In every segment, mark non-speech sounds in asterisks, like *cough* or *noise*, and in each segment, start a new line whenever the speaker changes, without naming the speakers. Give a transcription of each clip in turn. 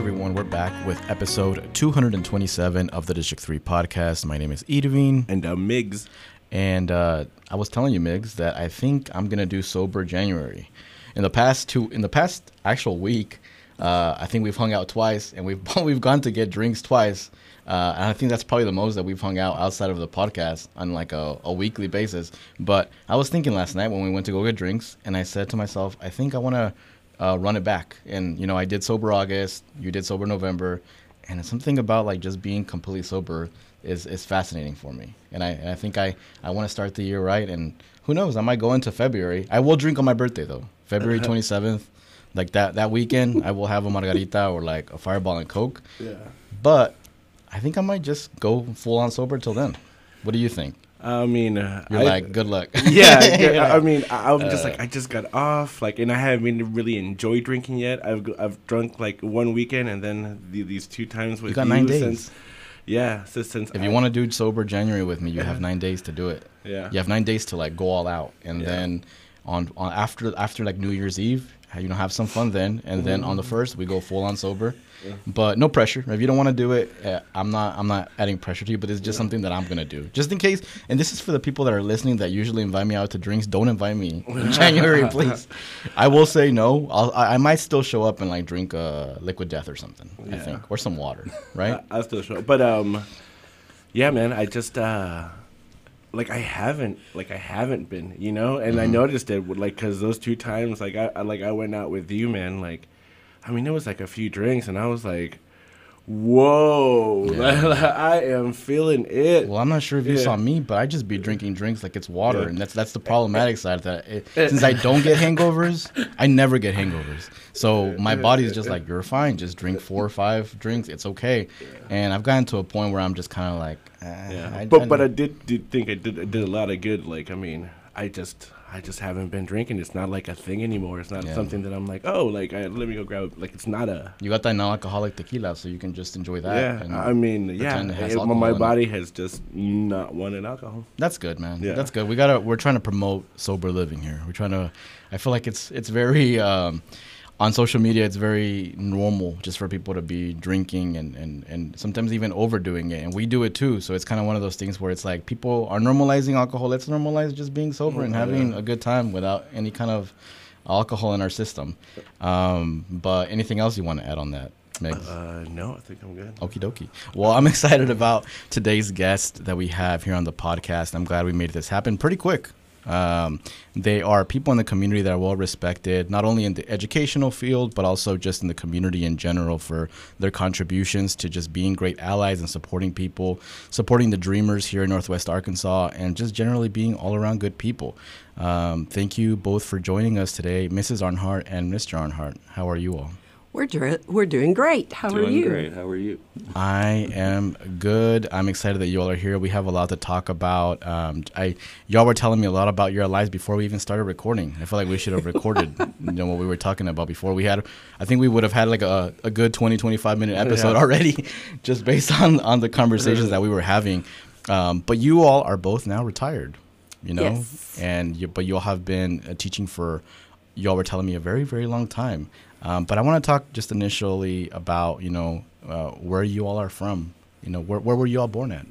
everyone. We're back with episode 227 of the District 3 podcast. My name is Edwin.
And uh, Migs.
And uh, I was telling you, Migs, that I think I'm gonna do sober January. In the past two, in the past actual week, uh, I think we've hung out twice, and we've *laughs* we've gone to get drinks twice. Uh, and I think that's probably the most that we've hung out outside of the podcast on like a, a weekly basis. But I was thinking last night when we went to go get drinks, and I said to myself, I think I want to uh, run it back. And you know, I did sober August, you did sober November, and something about like just being completely sober is is fascinating for me. And I and I think I I want to start the year right. And who knows, I might go into February. I will drink on my birthday though, February *laughs* twenty seventh. Like that that weekend, I will have a margarita or like a fireball and coke.
Yeah.
But I think I might just go full on sober till then. What do you think?
I mean, uh,
You're
I,
like, good luck. *laughs*
yeah, *laughs* yeah, I mean, I, I'm just like, I just got off, like, and I haven't really enjoyed drinking yet. I've I've drunk like one weekend, and then the, these two times with
You got nine days.
Since, yeah, so since
If
I-
you want to do sober January with me, you have nine days to do it.
yeah,
You have nine days to like go all out, and
Yeah.
then on on after after like New Year's Eve, you know, have some fun then, and then on the first we go full on sober.
Yeah.
But no pressure. If you don't want to do it, uh, I'm not I'm not adding pressure to you. But it's just something that I'm gonna do, just in case. And this is for the people that are listening that usually invite me out to drinks. Don't invite me in *laughs* January, please. I will say no. I'll, I I might still show up and like drink uh, liquid death or something. I
Yeah.
think or some water, *laughs* right?
I, I'll still show, up. but um, yeah, man, I just uh, like I haven't, like I haven't been, you know, and I
Mm-hmm.
noticed it, like, cause those two times, like I, I, like I went out with you, man, like, I mean, it was like a few drinks, and I was like, whoa,
Yeah. *laughs*
I am feeling it.
Well, I'm not sure if you
Yeah.
saw me, but I just be drinking drinks like it's water,
Yeah.
and that's that's the problematic side of that. It, *laughs* since I don't get hangovers, I never get hangovers. So my body's just like, you're fine. Just drink four or five drinks. It's okay. And I've gotten to a point where I'm just kind of like, eh,
Yeah,
I-
but
I-
but I did, did think I did I did a lot of good. Like I mean, I just I just haven't been drinking. It's not like a thing anymore. It's not
Yeah.
something that I'm like, oh, like I, let me go grab. Like it's not a.
you got that non-alcoholic tequila, so you can just enjoy that.
yeah, I mean, yeah,
it
my- body has just not wanted alcohol.
That's good, man.
Yeah.
That's good. We gotta. We're trying to promote sober living here. We're trying to. I feel like it's it's very um, on social media. It's very normal just for people to be drinking and and and sometimes even overdoing it, and we do it too. So it's kind of one of those things where it's like people are normalizing alcohol. Let's normalize just being sober and
Mm,
having
yeah.
a good time without any kind of alcohol in our system. Um, but anything else you want to add on that,
Uh, no, I think I'm good.
Okie dokie. Well, I'm *laughs* excited about today's guest that we have here on the podcast. I'm glad we made this happen pretty quick. Um, they are people in the community that are well respected, not only in the educational field, but also just in the community in general for their contributions to just being great allies and supporting people, supporting the dreamers here in Northwest Arkansas, and just generally being all around good people. Um, thank you both for joining us today, Mrs. Arnhart and Mr. Arnhart. How are you all?
We're dr- we're doing great. How are
Doing
you?
great. How are you?
I am good. I'm excited that you all are here. We have a lot to talk about. Um, I y'all were telling me a lot about your lives before we even started recording. I feel like we should have recorded *laughs* you know what we were talking about before we had I think we would have had like a, a good 20 25 minute episode
Yeah.
already *laughs* just based on on the conversations that we were having. Um, but you all are both now retired, you know?
Yes.
And you but you all have been uh, teaching for y'all were telling me a very very long time. Um, but I want to talk just initially about you know uh, where you all are from. You know where where were you all born at?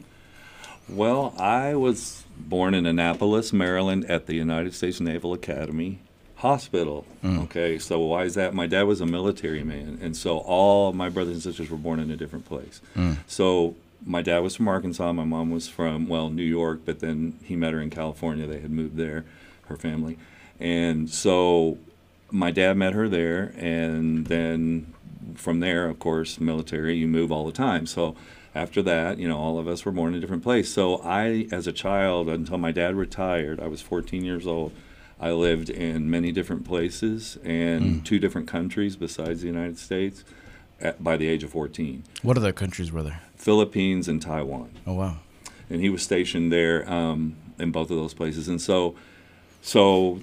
Well, I was born in Annapolis, Maryland, at the United States Naval Academy Hospital. Okay, so why is that? My dad was a military man, and so all my brothers and sisters were born in a different place. So my dad was from Arkansas, my mom was from well New York, but then he met her in California. They had moved there, her family, and so my dad met her there, and then from there, of course, military, you move all the time. So after that, you know, all of us were born in a different place. So I, as a child, until my dad retired, I was 14 years old. I lived in many different places and two different countries besides the United States at, by the age of 14
What other countries were there?
Philippines and Taiwan
Oh wow.
and he was stationed there um, in both of those places. And so, so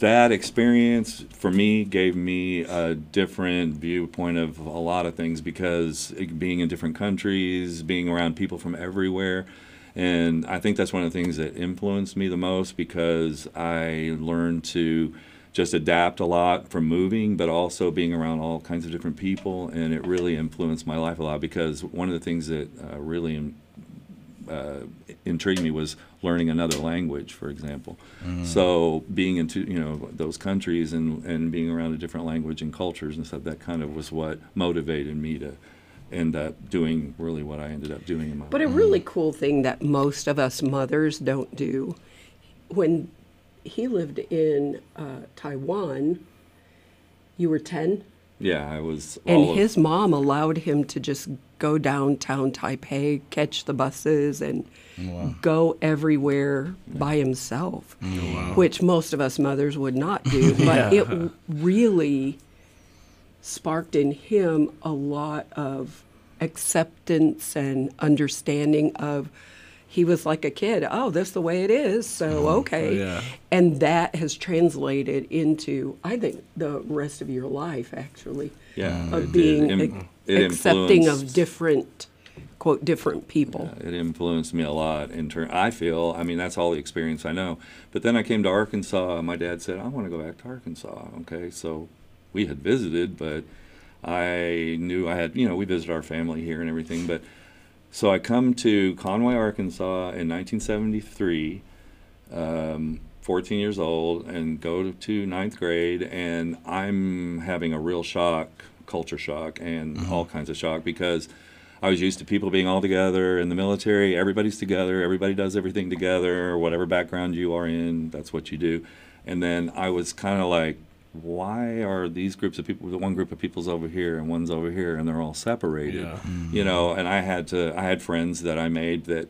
that experience for me gave me a different viewpoint of a lot of things because it, being in different countries, being around people from everywhere, and I think that's one of the things that influenced me the most because I learned to just adapt a lot from moving, but also being around all kinds of different people, and it really influenced my life a lot because one of the things that uh, really uh, intrigued me was learning another language, for example. So being into you know those countries and and being around a different language and cultures and stuff, that kind of was what motivated me to end up doing really what I ended up doing in my
But a really cool thing that most of us mothers don't do, when he lived in uh, Taiwan, you were 10,
Yeah, I was.
and
all of-
his mom allowed him to just go downtown Taipei, catch the buses, and go everywhere by himself, which most of us mothers would not do. *laughs* But it really sparked in him a lot of acceptance and understanding of he was like a kid oh this is the way it is so okay.
yeah.
and that has translated into i think the rest of your life actually
Yeah,
of being
it
accepting of different quote different people.
It influenced me a lot in turn i feel i mean that's all the experience i know. But then i came to arkansas my dad said i want to go back to arkansas okay? So we had visited but i knew i had you know we visited our family here and everything but so i come to conway arkansas in 1973 um, 14 years old and go to ninth grade and i'm having a real shock culture shock and mm-hmm. all kinds of shock because i was used to people being all together in the military. Everybody's together. Everybody does everything together whatever background you are in that's what you do. And then i was kind of like why are these groups of people the one group of people's over here and one's over here and they're all separated?
Yeah. Mm-hmm.
you know and i had to i had friends that i made that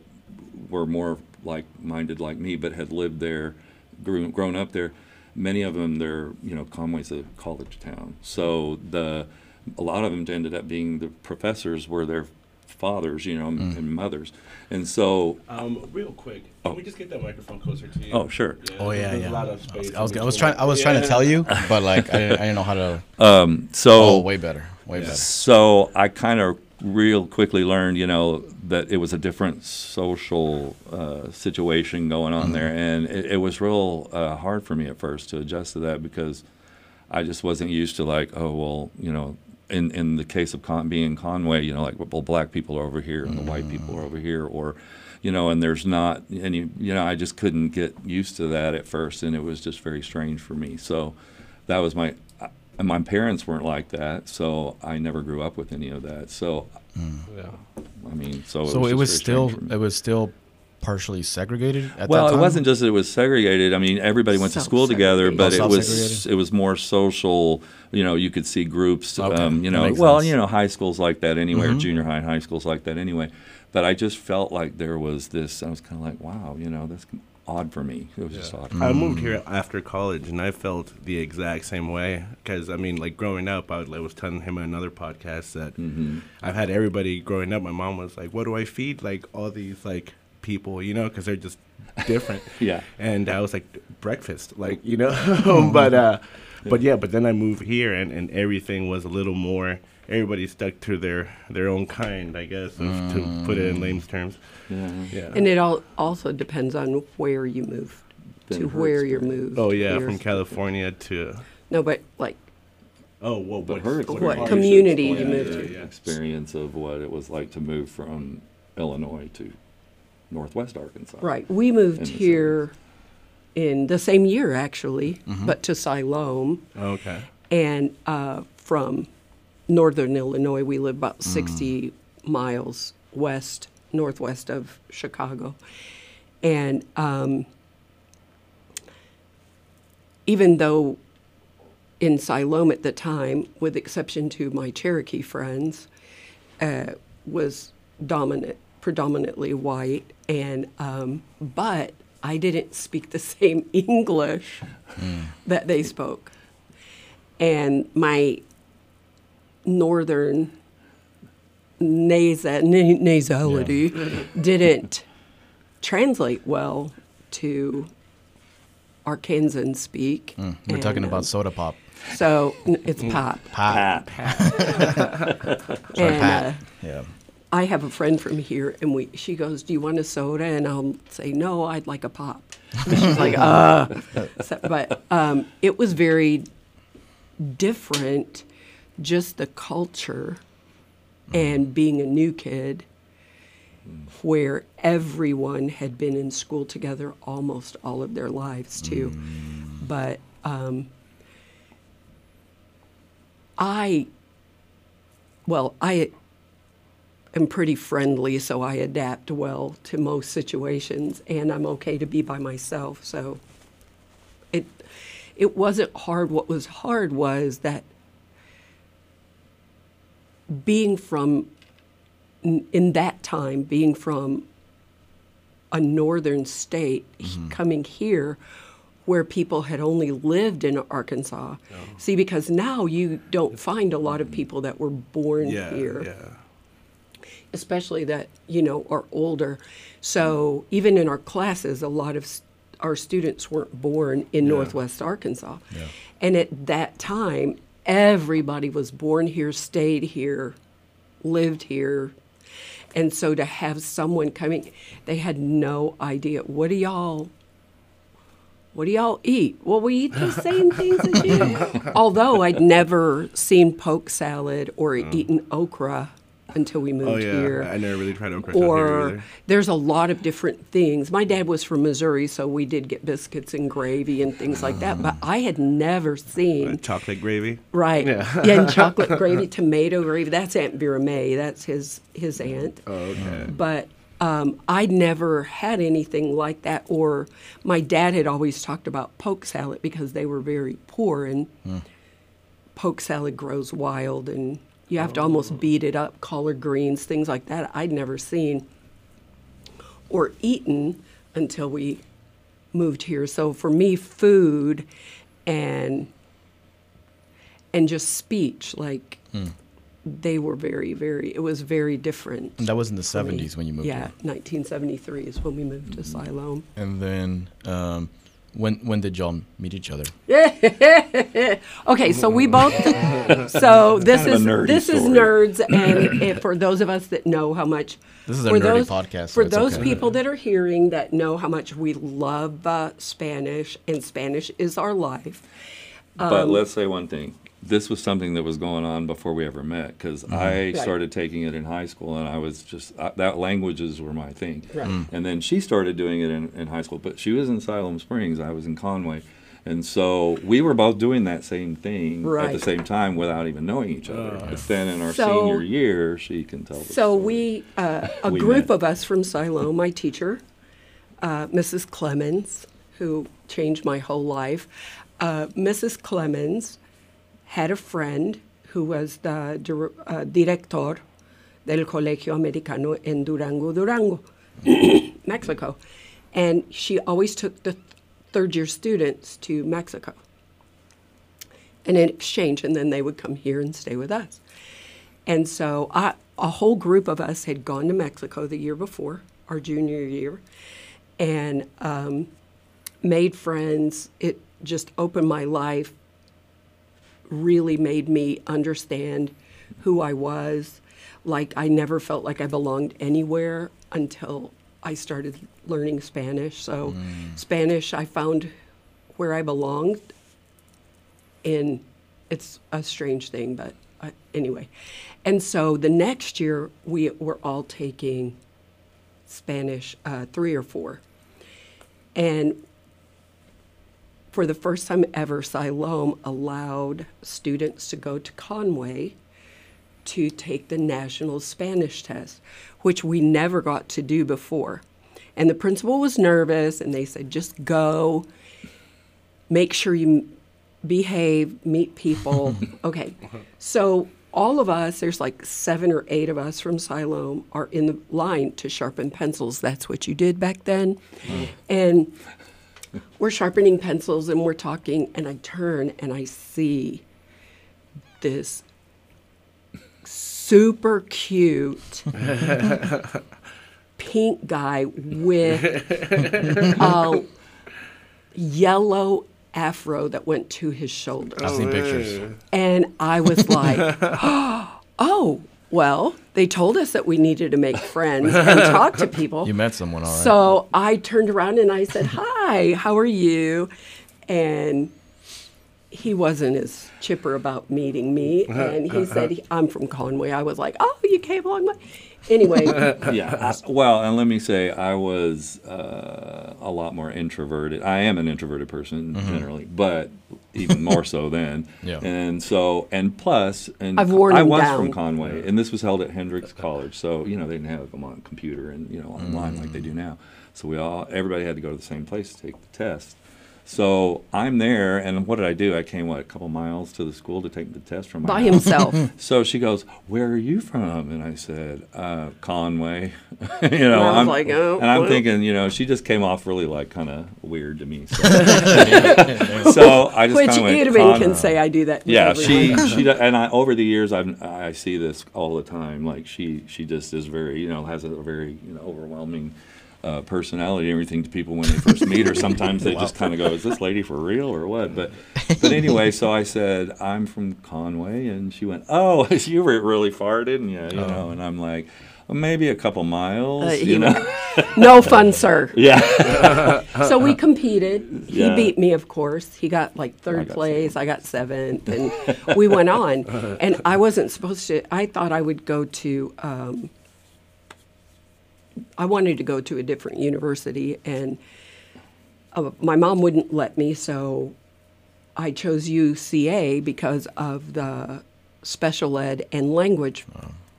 were more like minded like me, but had lived there, grew, grown up there. Many of them, they're you know Conway's a college town, so the a lot of them ended up being the professors were their fathers, you know, and mothers, and so
Um, real quick, can we just get that microphone closer to you?
oh sure.
Oh yeah, yeah.
A lot of space
I was, I was trying. I was trying to tell you, but like I didn't, I didn't know how to. *laughs*
Um, so
Oh, way better, way better.
So I kind of real quickly learned, you know, that it was a different social uh, situation going on there, and it, it was real uh, hard for me at first to adjust to that because I just wasn't used to like, oh well, you know, in in the case of Con- being Conway, you know, like well, black people are over here and the white people mm. are over here, or you know, and there's not any, you know, I just couldn't get used to that at first, and it was just very strange for me. So that was my and my parents weren't like that, so I never grew up with any of that. So mm.
Yeah.
I mean, so
So it
just
was still
strange for me.
it was still partially segregated at
well,
that
it wasn't just that it was segregated. I mean, everybody went to school together, but
Self-segregated.
it
Oh,
was it was more social. You know, you could see groups.
Okay,
Um, you know, well,
sense.
you know, high schools like that anyway, or
Mhm.
junior high and high schools like that anyway. But I just felt like there was this. I was kind of like, wow, you know, that's odd for me. It was just odd. For me.
I moved here after college, and I felt the exact same way. Because I mean, like growing up, I was, I was telling him on another podcast that
Mm-hmm.
I've had everybody growing up. My mom was like, "What do I feed like all these like people?" You know, because they're just different. *laughs*
Yeah.
And I was like, "Breakfast," like you know. *laughs* *laughs* but uh, but yeah, but then I moved here, and and everything was a little more. Everybody stuck to their their own kind, I guess, of, to put it in layman's terms.
Yeah.
Yeah.
and it all also depends on where you move to where you're moved
oh yeah,
Yours-
from California to
no but like
oh well,
But
what,
her
What
experience-
community you moved to.
yeah. Experience of what it was like to move from Illinois to Northwest Arkansas.
Right. We moved
In the
here in the same year, actually,
Mm-hmm.
but to Siloam.
Okay.
And uh, from northern Illinois, we live about
Mm.
60 miles west, northwest of Chicago. And um, even though in Siloam at the time, with exception to my Cherokee friends, uh, was dominant, predominantly white, and um, but I didn't speak the *laughs* same English that they spoke, and my northern nasa- na- nasality *laughs* didn't translate well to Arkansan speak.
Mm, we're
and,
talking
um,
about soda pop.
so it's pop.
Pat.
Pat. *laughs*
Sorry,
and,
Pat.
uh,
yeah.
I have a friend from here, and we she goes, "Do you want a soda?" And I'll say, "No, I'd like a pop." And she's like, *laughs* "Uh," so, but um, it was very different, just the culture, and being a new kid, where everyone had been in school together almost all of their lives too, but. Um, I, well, I am pretty friendly, so I adapt well to most situations, and I'm okay to be by myself. So it it wasn't hard. What was hard was that being from in, that time, being from a northern state, mm-hmm. coming here where people had only lived in Arkansas. Oh. See, because now you don't find a lot of mm-hmm. people that were born
Yeah,
here
yeah.
Especially that you know are older. So even in our classes, a lot of s- our students weren't born in Northwest Arkansas, and at that time, everybody was born here, stayed here, lived here, and so to have someone coming, they had no idea. What do y'all? What do y'all eat? Well, we eat the same *laughs* things as you. Although I'd never seen poke salad or mm. eaten okra until we moved
Oh yeah,
here.
I never really tried okra out here
or there's a lot of different things. My dad was from Missouri, so we did get biscuits and gravy and things like that. But I had never
Uh,
seen
chocolate gravy.
right,
Yeah. *laughs*
yeah, and *laughs* chocolate gravy, tomato gravy. That's Aunt Vera May. That's his his aunt
Oh, okay.
but um, I'd never had anything like that. Or my dad had always talked about poke salad because they were very poor, and poke salad grows wild, and you have to almost beat it up, collard greens, things like that. I'd never seen or eaten until we moved here. So for me, food and and just speech, like they were very, very. It was very different.
And that was in the 70s when you moved
Yeah, 1973 is when we moved to
Mm-hmm.
Siloam.
And then um, when when did y'all meet each other? *laughs*
Okay, so we both. So this
kind of
is
a nerdy
this is nerds, and if, for those of us that know how much.
This is a
for
nerdy
those,
podcast, so
For
it's
those
okay.
people that are hearing that know how much we love uh, Spanish, and Spanish is our life.
But
Um,
let's say one thing. This was something that was going on before we ever met because
Mm-hmm.
I
Right.
started taking it in high school and I was just, uh, that languages were my thing.
Right.
Mm.
And then she started doing it in, in high school, but she was in Siloam Springs. I was in Conway. And so we were both doing that same thing at the same time without even knowing each other. but then in our
So-
senior year, she can tell the
So
story.
we, uh, a
We
group
met.
of us from Silo, my teacher, uh, Mrs. Clemens, who changed my whole life. Uh, Mrs. Clemens had a friend who was the dir- uh, director del Colegio Americano en Durango, Durango, *coughs* Mexico. And she always took the third year students to Mexico and in exchange, and then they would come here and stay with us. And so I, a whole group of us had gone to Mexico the year before, our junior year, and um, made friends. It just opened my life, really made me understand who I was. Like I never felt like I belonged anywhere until I started learning Spanish. So, Spanish, I found where I belonged in it's a strange thing, but uh, anyway. And so the next year we were all taking Spanish uh, three or four, and for the first time ever, Siloam allowed students to go to Conway to take the national Spanish test, which we never got to do before. And the principal was nervous, and they said, just go, make sure you behave, meet people. *laughs* okay. So all of us, there's like seven or eight of us from Siloam, are in the line to sharpen pencils. That's what you did back then. Mm-hmm. And we're sharpening pencils and we're talking, and I turn and I see this super cute *laughs* pink guy with a yellow afro that went to his shoulder.
I've seen pictures.
And I was like, *gasps* oh, well, they told us that we needed to make friends and talk to *laughs* people.
You met someone, all right.
So I turned around and I said, Hi, how are you? And he wasn't as chipper about meeting me. *laughs* And he said, I'm from Conway. I was like, Oh, you came a long way. Anyway, *laughs*
yeah. I- well, and let me say, I was uh, a lot more introverted. I am an introverted person generally, but even more so *laughs* then.
Yeah.
And so, and plus, and
I've worn
I was
down.
from Conway, and this was held at Hendrix College, so you know they didn't have them on computer and you know online like they do mm. now. So we all, everybody had to go to the same place to take the test. So I'm there, and what did I do? I came what a couple miles to the school to take the test from my
by
house.
himself. *laughs*
So she goes, "Where are you from?" And I said, uh, "Conway." *laughs* you know,
I
I'm
like, "Oh,
and I'm
well."
thinking, you know, she just came off really like kind of weird to me. So, *laughs* so I just
Which
kind of went,
Edwin
"Conway."
can say I do that.
Yeah, she she and I over the years I've I see this all the time. Like she she just is very you know has a very you know overwhelming. Uh, personality and everything to people when they first meet her. Sometimes they *laughs* just kind of go, "Is this lady for real or what?" But, but anyway, so I said, "I'm from Conway," and she went, "Oh, *laughs* you were really far, didn't you?" You know, and I'm like, well, "Maybe a couple miles,"
Uh,
you know. *laughs*
no fun, sir.
yeah,
So we competed. He
Yeah.
beat me, of course. He got like third
got
place. I got seventh, and we went on. And I wasn't supposed to. I thought I would go to. Um, I wanted to go to a different university, and uh, my mom wouldn't let me. So I chose UCA because of the special ed and language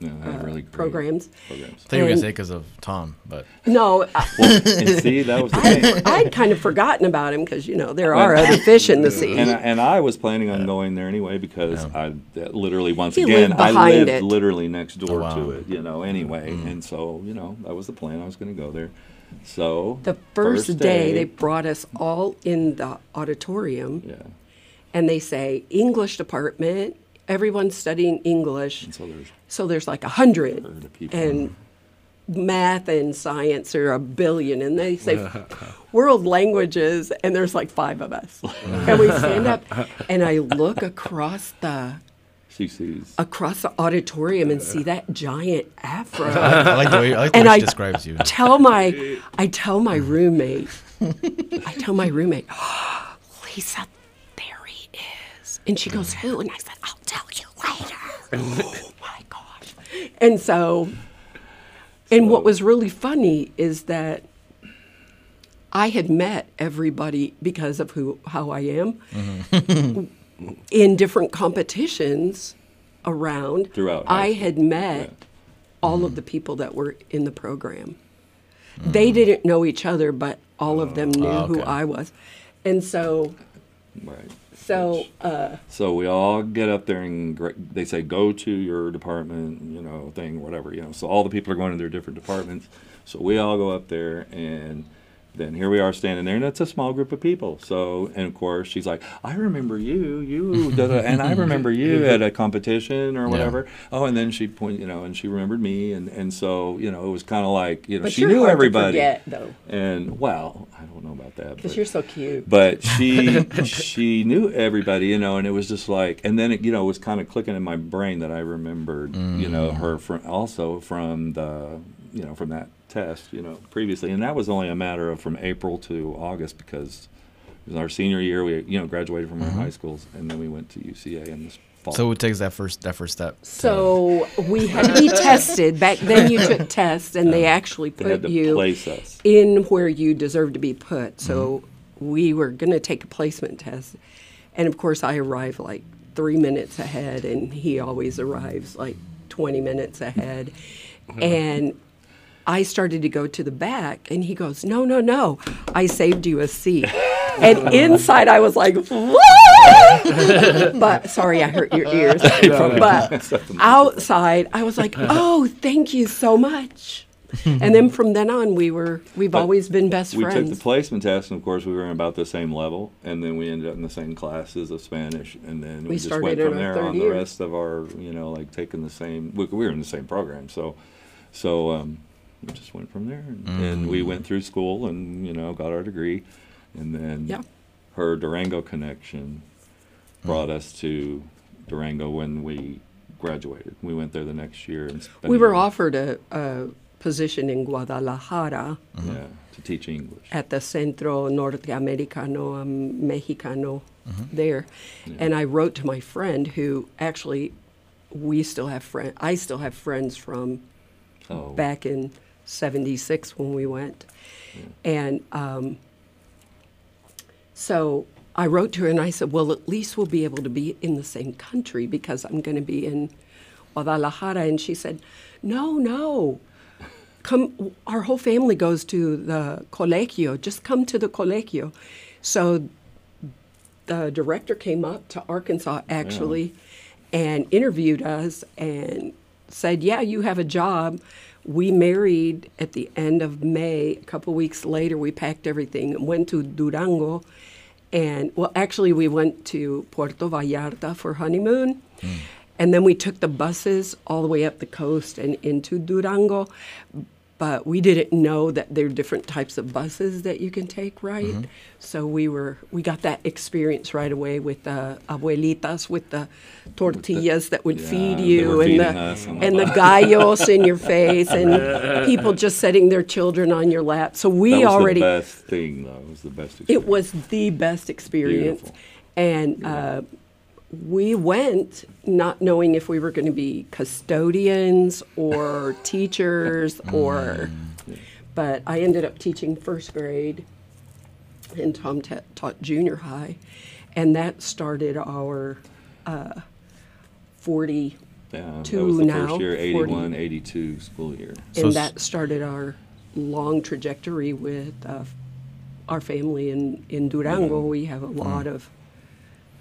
no, I had uh, really great
programs.
programs.
I thought you were gonna say because of Tom, but
No, uh, *laughs* I,
and see, that was the thing.
I'd kind of forgotten about him because you know there are other *laughs* fish in the sea.
And I, and I was planning on going there anyway because I that literally once
He
again
lived
I
behind
lived
it.
literally next door oh,
wow.
to it, you know. Anyway, mm-hmm. and so you know that was the plan. I was going to go there. So
The first, day, they brought us all in the auditorium
yeah,
and they say English department, everyone's studying English.
and so there's
So there's like a hundred
Herd of people.
and math and science are a billion and they say *laughs* world languages and there's like five of us. and we stand up and I look across the
she sees.
across the auditorium and see that giant afro. *laughs*
I like the way, I like the
And
way
I
describes you.
tell my *laughs* I tell my roommate I tell my roommate *gasps* Lisa there he is and she goes who and I said I'll tell you later *laughs* oh my gosh and so and what was really funny is that I had met everybody because of who how I am *laughs* in different competitions around
Throughout
I had met
yeah.
all of the people that were in the program. They didn't know each other, but all of them knew
Oh,
who. I was. And so,
Right.
So uh,
So we all get up there and they say go to your department, you know, thing, whatever, you know. So all the people are going to their different departments. So we all go up there and then here we are standing there, and it's a small group of people. So, and of course, she's like, "I remember you, you, *laughs* da, da, and I remember you at a competition or
Yeah.
whatever." Oh, and then she point, you know, and she remembered me, and and so you know, it was kind of like you know,
but
she knew everybody,
to forget though,
and well, I don't know about that,
because you're so cute.
but she *laughs* *laughs* she knew everybody, you know, and it was just like, and then it, you know, it was kind of clicking in my brain that I remembered, you mm. know, her from also from the, you know, from that test, you know, previously, and that was only a matter of from April to August because it was our senior year. We, you know, graduated from our mm-hmm. high schools, and then we went to UCA in this fall.
So it takes that first that first step?
So we had to be tested. Back then, you took tests, and they actually put
to
you in where you deserve to be put. So mm-hmm. we were going to take a placement test. And of course, I arrived like three minutes ahead, and he always arrives like 20 minutes ahead. *laughs* And I started to go to the back, and he goes, No, no, no, I saved you a seat. And *laughs* inside, I was like, What? *laughs* but sorry, I hurt your ears. *laughs* but outside, I was like, Oh, thank you so much. and then from then on, we were we've
But
always been best
we
friends.
We took the placement test, and of course, we were in about the same level, and then we ended up in the same classes of Spanish, and then we,
We
just went from there on
year.
the rest of our, you know, like taking the same. We, we were in the same program, so, so um, we just went from there, and, and we went through school, and you know, got our degree, and then
Yeah.
her Durango connection brought mm. us to Durango when we graduated. We went there the next year and
We were
year-
offered a, a position in Guadalajara mm-hmm.
yeah to teach English.
at the Centro Norteamericano um, Mexicano mm-hmm. there.
Yeah.
And I wrote to my friend who actually, we still have friend. I still have friends from
So
back in 76 when we went. And um, so I wrote to her and I said, well, at least we'll be able to be in the same country because I'm going to be in Guadalajara. And she said, no, no. Come, our whole family goes to the colegio. Just come to the colegio. So the director came up to Arkansas actually and interviewed us and said, Yeah, you have a job. We married at the end of May. A couple weeks later, we packed everything and went to Durango. And well, actually, we went to Puerto Vallarta for honeymoon. Hmm. And then we took the buses all the way up the coast and into Durango. But we didn't know that there are different types of buses that you can take, right? So we were we got that experience right away with the abuelitas with the tortillas that would
yeah,
feed you and the
and-
the gallos in your *laughs* face and people just setting their children on your lap. So we
that was
already
the best thing though. It was the best. Experience.
it was the best experience.
Beautiful.
And uh, we went not knowing if we were going to be custodians or *laughs* teachers or. But I ended up teaching first grade, and Tom ta taught junior high, and that started our uh, 40
Yeah, that was the
now,
first year,
40.
81, 82 school year.
And
s-
that started our long trajectory with uh, our family in, in Durango. We have a lot of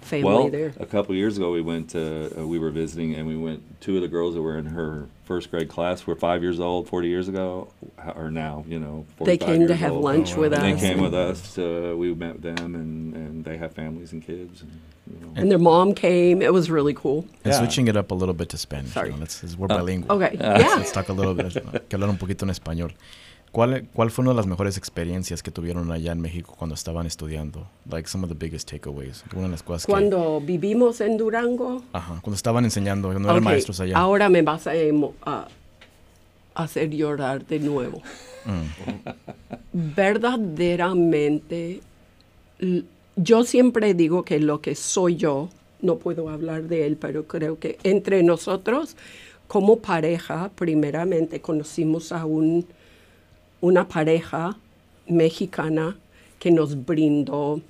family.
Well,
there.
a couple years ago, we went to, uh, we were visiting, and we went. Two of the girls that were in her first grade class were five years old. Forty years ago, h- or now, you know,
They
45
came to have
old.
lunch with
And
us.
they came with us. Uh, we met them, and, and they have families and kids. And, you know.
and their mom came. It was really cool.
And
Yeah.
switching it up a little bit to Spanish.
Sorry.
You know, let's, we're bilingual.
Okay, yeah.
Let's talk a little bit, *laughs* que hablar un poquito en español. ¿Cuál, ¿Cuál fue una de las mejores experiencias que tuvieron allá en México cuando estaban estudiando? Like some of the biggest takeaways. Una de las cosas que...
Cuando vivimos en Durango,
Ajá, cuando estaban enseñando, cuando eran
ok,
maestros allá.
ahora me vas a, a hacer llorar de nuevo. Verdaderamente, l- yo siempre digo que lo que soy yo, no puedo hablar de él, pero creo que entre nosotros, como pareja, primeramente conocimos a un, una pareja mexicana que nos brindó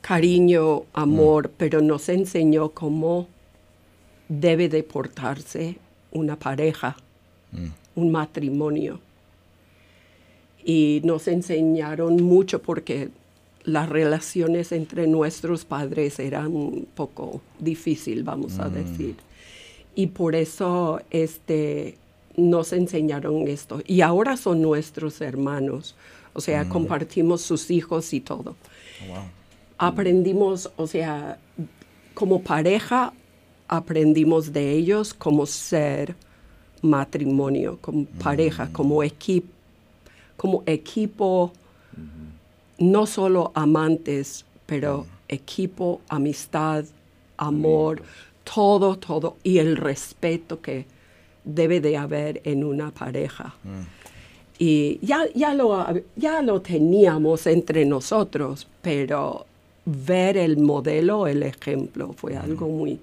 cariño, amor, pero nos enseñó cómo debe de portarse una pareja, un matrimonio. Y nos enseñaron mucho porque las relaciones entre nuestros padres eran un poco difícil, vamos a decir. Y por eso este, nos enseñaron esto. Y ahora son nuestros hermanos. O sea, compartimos sus hijos y todo. Aprendimos, o sea, como pareja, aprendimos de ellos como ser matrimonio, como pareja, como equipo, como equipo, no solo amantes, pero equipo, amistad, amor, todo, todo, y el respeto que debe de haber en una pareja. Y ya, ya, lo, ya lo teníamos entre nosotros, pero ver el modelo, el ejemplo, fue algo muy,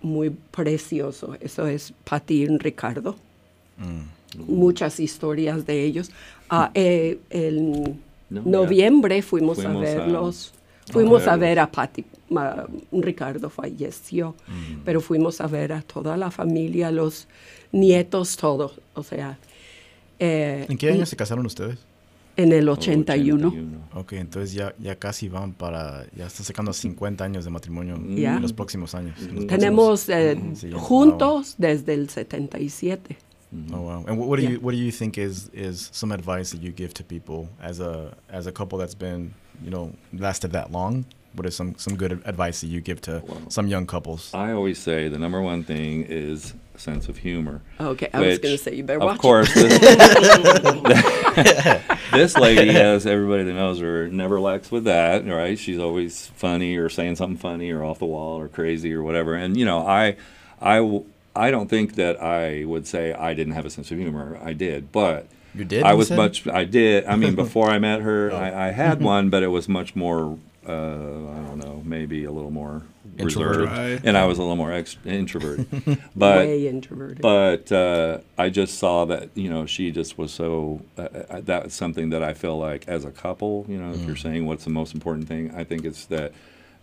muy precioso. Eso es Pati y Ricardo. Muchas historias de ellos. Ah, eh, en
No,
noviembre fuimos,
Fuimos
a
a-
verlos. Fuimos a
verlos.
ver a Pati. Ma- Ricardo falleció, pero fuimos a ver a toda la familia, los nietos, todos. O sea, eh,
¿En qué año se casaron ustedes?
en el 81.
81.
Ok, entonces ya, ya casi van para, ya están sacando 50 años de matrimonio
Ya.
en los próximos años. en los
Tenemos eh,
Sí,
juntos desde el 77.
próximos- Oh wow! And what, what do you what do you think is is some advice that you give to people as a as a couple that's been you know lasted that long? What is some some good advice that you give to
Wow.
some young couples?
I always say the number one thing is sense of humor.
Oh, okay, I was gonna say, you better watch it.
Of course, this, *laughs* this lady, *laughs* as everybody that knows her, never lacks with that. Right? She's always funny or saying something funny or off the wall or crazy or whatever. And you know, I, I, I don't think that I would say I didn't have a sense of humor. I did, but.
You did,
I was
said?
much. I did. I mean, *laughs* before I met
Oh.
her, I, I had one, but it was much more. Uh, I don't know, maybe a little more
Introverted.
reserved, and I was a little more ex- introverted. *laughs* But
Way introverted.
but uh, I just saw that you know she just was so. Uh, uh, that's something that I feel like as a couple, you know, if you're saying what's the most important thing, I think it's that.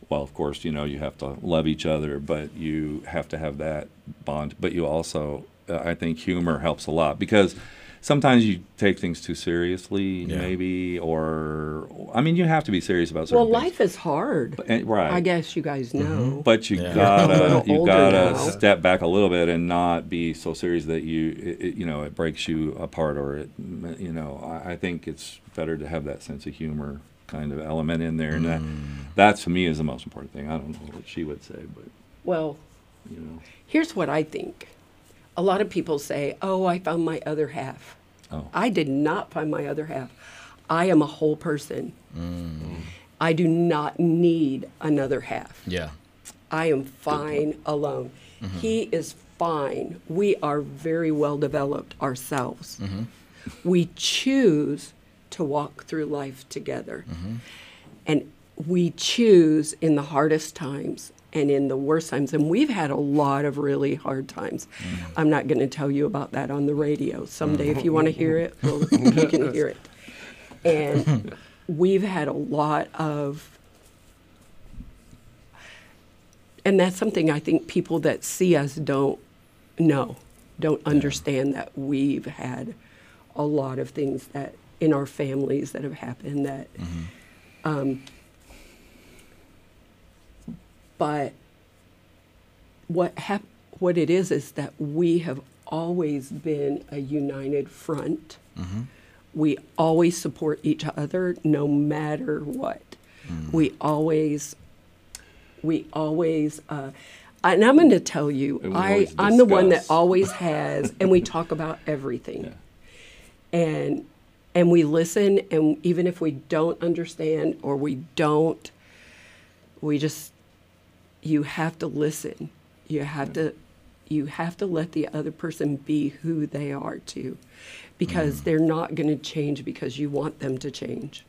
Well, of course, you know you have to love each other, but you have to have that bond. But you also, uh, I think, humor helps a lot because sometimes you take things too seriously,
Yeah.
maybe, or I mean, you have to be serious about
well,
certain things.
life is hard.
And- eh, right.
I guess you guys mm-hmm. know.
But you
Yeah.
Gotta you gotta
now.
step back a little bit and not be so serious that you it, it- you know it breaks you apart or it you know I, I think it's better to have that sense of humor kind of element in there and that mm. that to me is the most important thing. I don't know what she would say, but
Well,
you know
here's what I think. A lot of people say, "Oh, I found my other half."
Oh
I did not find my other half. I am a whole person. Mm. I do not need another half.
Yeah.
I am fine alone. Mm-hmm. He is fine. We are very well developed ourselves. Mm-hmm. We choose to walk through life together. Mm-hmm. And we choose in the hardest times and in the worst times. And we've had a lot of really hard times. Mm. I'm not going to tell you about that on the radio. Someday, if you want to hear it, mm. well, you can *laughs* hear it. And we've had a lot of and that's something I think people that see us don't know, don't understand that we've had a lot of things that in our families that have happened that. Mm-hmm. Um, but what hap- what it is is that we have always been a united front. We always support each other no matter what. We always we always uh, and i'm going to tell you I, I'm the one that always *laughs* has and we talk about everything
Yeah.
and and we listen and even if we don't understand or we don't we just you have to listen. You have to you have to let the other person be who they are too. Because they're not going to change because you want them to change.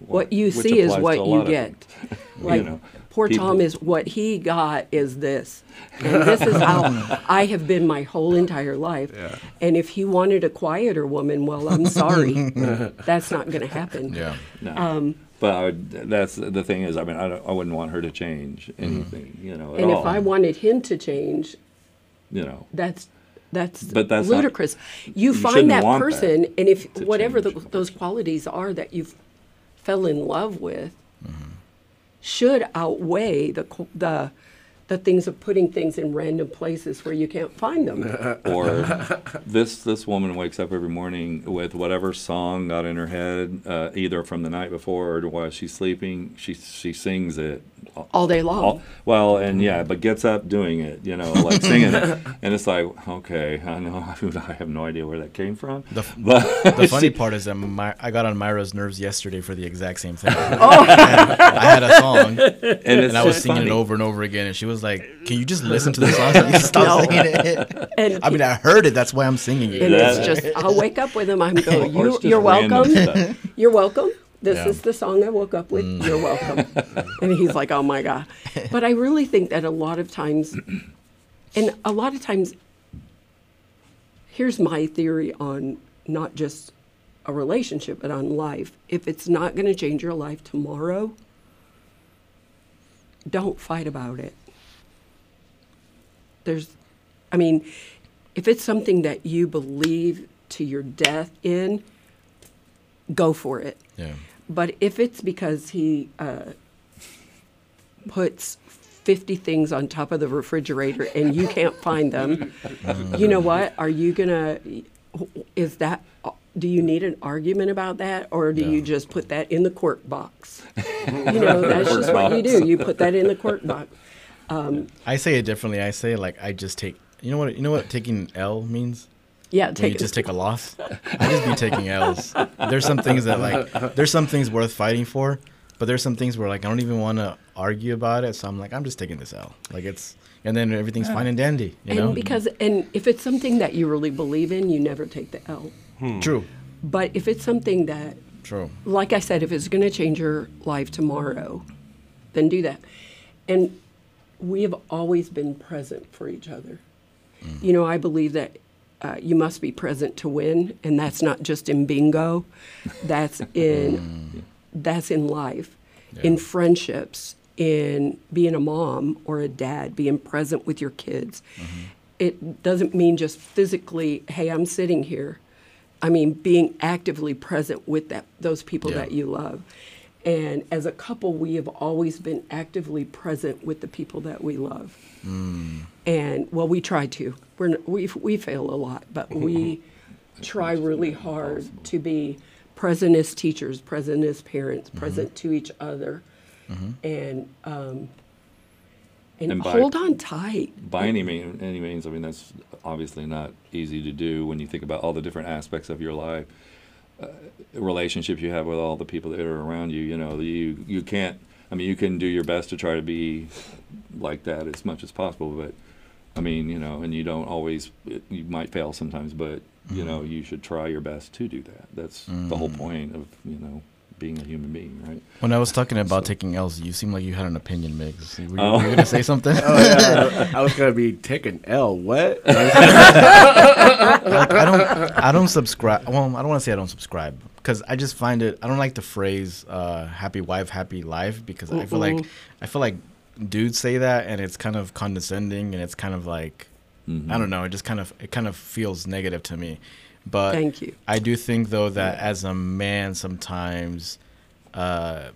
What you see is what you
lot of
get.
things. *laughs* You *laughs*
like
know,
poor
people-
tom is what he got is this. *laughs* And this is how i have been my whole entire life. And if he wanted a quieter woman well i'm sorry. That's not going to happen.
Yeah.
no.
Um,
but I would, that's the thing is I mean I, don't, I wouldn't want her to change mm-hmm. anything you know at
and
all.
if i wanted him to change
you know
that's that's,
But that's not-
ludicrous.
you
you find that person,
that
and if whatever the, those qualities are that you fell in love with, mm-hmm. should outweigh the the the things of putting things in random places where you can't find them. *laughs*
or this this woman wakes up every morning with whatever song got in her head, uh, either from the night before or while she's sleeping. She she sings it
All day long.
all- well, and yeah, but gets up doing it, you know, like singing it, *laughs* and it's like, okay, I know, *laughs* I have no idea where that came from.
The, f-
but
the funny part is that my, I got on Myra's nerves yesterday for the exact same thing. I had a song
and,
and I was
just
singing
funny.
it over and over again, and she was like, "Can you just listen to the song? Can you *laughs* stop
No.
singing it?" *laughs*
And
I mean, I heard it. That's why I'm singing it.
and it's just I'll wake up with him. I'm *laughs* go. you, you're welcome. You're welcome. This
Yeah.
is the song I woke up with. Mm. You're welcome. and he's like, oh my God. But I really think that a lot of times, and a lot of times, here's my theory on not just a relationship, but on life. If it's not going to change your life tomorrow, don't fight about it. There's, I mean, if it's something that you believe to your death in, go for it.
Yeah.
But if it's because he uh, puts 50 things on top of the refrigerator and you can't find them, you know what? Are you going to, is that, do you need an argument about that or do you just put that in the court box? you know, that's just what you do. You put that in the court box.
Um, I say it differently. I say like I just take You know what? You know what taking L means?
Yeah,
When
take
you just take a loss. I just be taking L's. There's some things that like there's some things worth fighting for, but there's some things where like I don't even want to argue about it. So I'm like I'm just taking this L. Like it's and then everything's fine and uh-huh. dandy. You
and
know?
because and if it's something that you really believe in, you never take the L. Hmm.
True.
But if it's something that
True.
like I said, if it's going to change your life tomorrow, then do that. And we have always been present for each other. You know, I believe that uh, you must be present to win, and that's not just in bingo. That's *laughs* in that's in life, in friendships, in being a mom or a dad, being present with your kids. It doesn't mean just physically, hey, I'm sitting here. I mean, being actively present with that those people
Yeah.
that you love. And as a couple, we have always been actively present with the people that we love. Hmm. And well, we try to. We're we we fail a lot, but *laughs* we try really hard to be present as teachers, present as parents, mm-hmm. present to each other, mm-hmm. and um, and,
And by-
hold on tight.
by any mean, any means, I mean that's obviously not easy to do when you think about all the different aspects of your life, relationships you have with all the people that are around you. You know, you you can't. I mean, you can do your best to try to be like that as much as possible, but I mean, you know, and you don't always. You might fail sometimes, but you mm-hmm. know, you should try your best to do that. That's the whole mm-hmm. point of you know being a human being, right?
When I was talking about taking L's, you seemed like you had an opinion, Migs. Were you,
Oh.
were you gonna say something? *laughs*
Oh yeah, I was gonna be taking L. What? *laughs*
like, I don't I don't subscribe. Well, I don't want to say I don't subscribe because I just find it. I don't like the phrase uh, "happy wife, happy life" because I feel like I feel like dudes say that and it's kind of condescending and it's kind of like I don't know. It just kind of it kind of feels negative to me. But
Thank you.
I do think though that as a man, sometimes uh,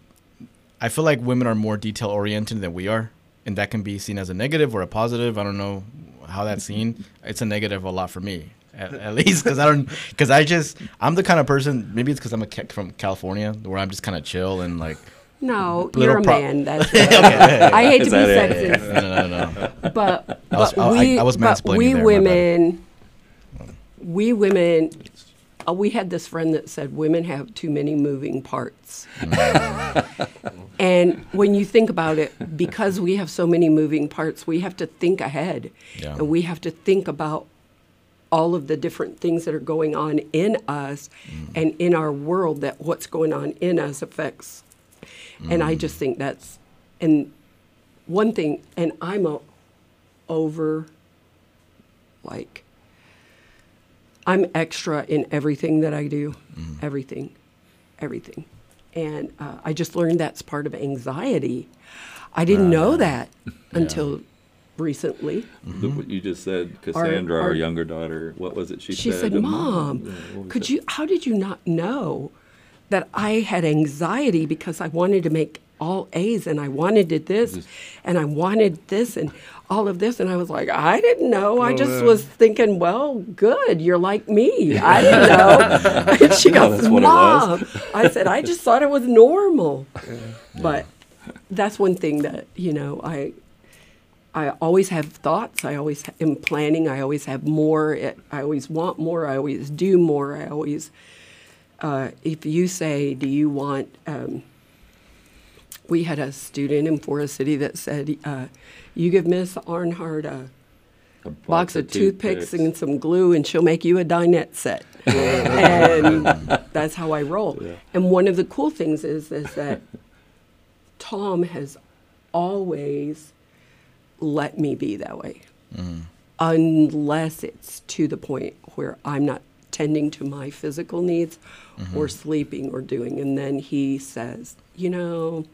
I feel like women are more detail oriented than we are, and that can be seen as a negative or a positive. I don't know how that's seen. *laughs* It's a negative a lot for me, at, at least because I don't because I just I'm the kind of person. Maybe it's because I'm a ca- from California where I'm just kind of chill and like.
No, you're a
pro-
man. That's *laughs* I hate to be sexist.
No, no, no, no.
but
I was-
but
I-
we
I was
but we
there, my bad.
women we women uh, we had this friend that said women have too many moving parts *laughs* and when you think about it because we have so many moving parts we have to think ahead
Yeah.
and we have to think about all of the different things that are going on in us
Mm.
and in our world that what's going on in us affects and i
Mm.
just think that's and one thing and i'm a over like i'm extra in everything that i do
Mm.
everything everything and uh, i just learned that's part of anxiety i didn't know that *laughs* until recently
The- What you just said, Cassandra, our,
our-
younger daughter. What was it she,
she said,
said?
"Mom,
Yeah, what was
could
it?
you? How did you not know that I had anxiety because I wanted to make all A's and I wanted to this and I wanted this and all of this and I was like, I didn't know. I just
man.
was thinking, well, good, you're like me. I didn't know. *laughs* and she
No,
goes,
that's what it was."
Mom. I said, I just thought it was normal. But that's one thing that you know I I always have thoughts. I always am planning. I always have more. I always want more. I always do more. I always, uh, if you say, do you want, um, we had a student in Forest City that said, uh, you give Miss Arnhart a
A
box of toothpicks and some glue and she'll make you a dinette set. *laughs* and that's how I roll. And one of the cool things is, is that Tom has always let me be that way. Mm. Unless it's to the point where I'm not tending to my physical needs or mm-hmm. sleeping or doing. And then he says, you know,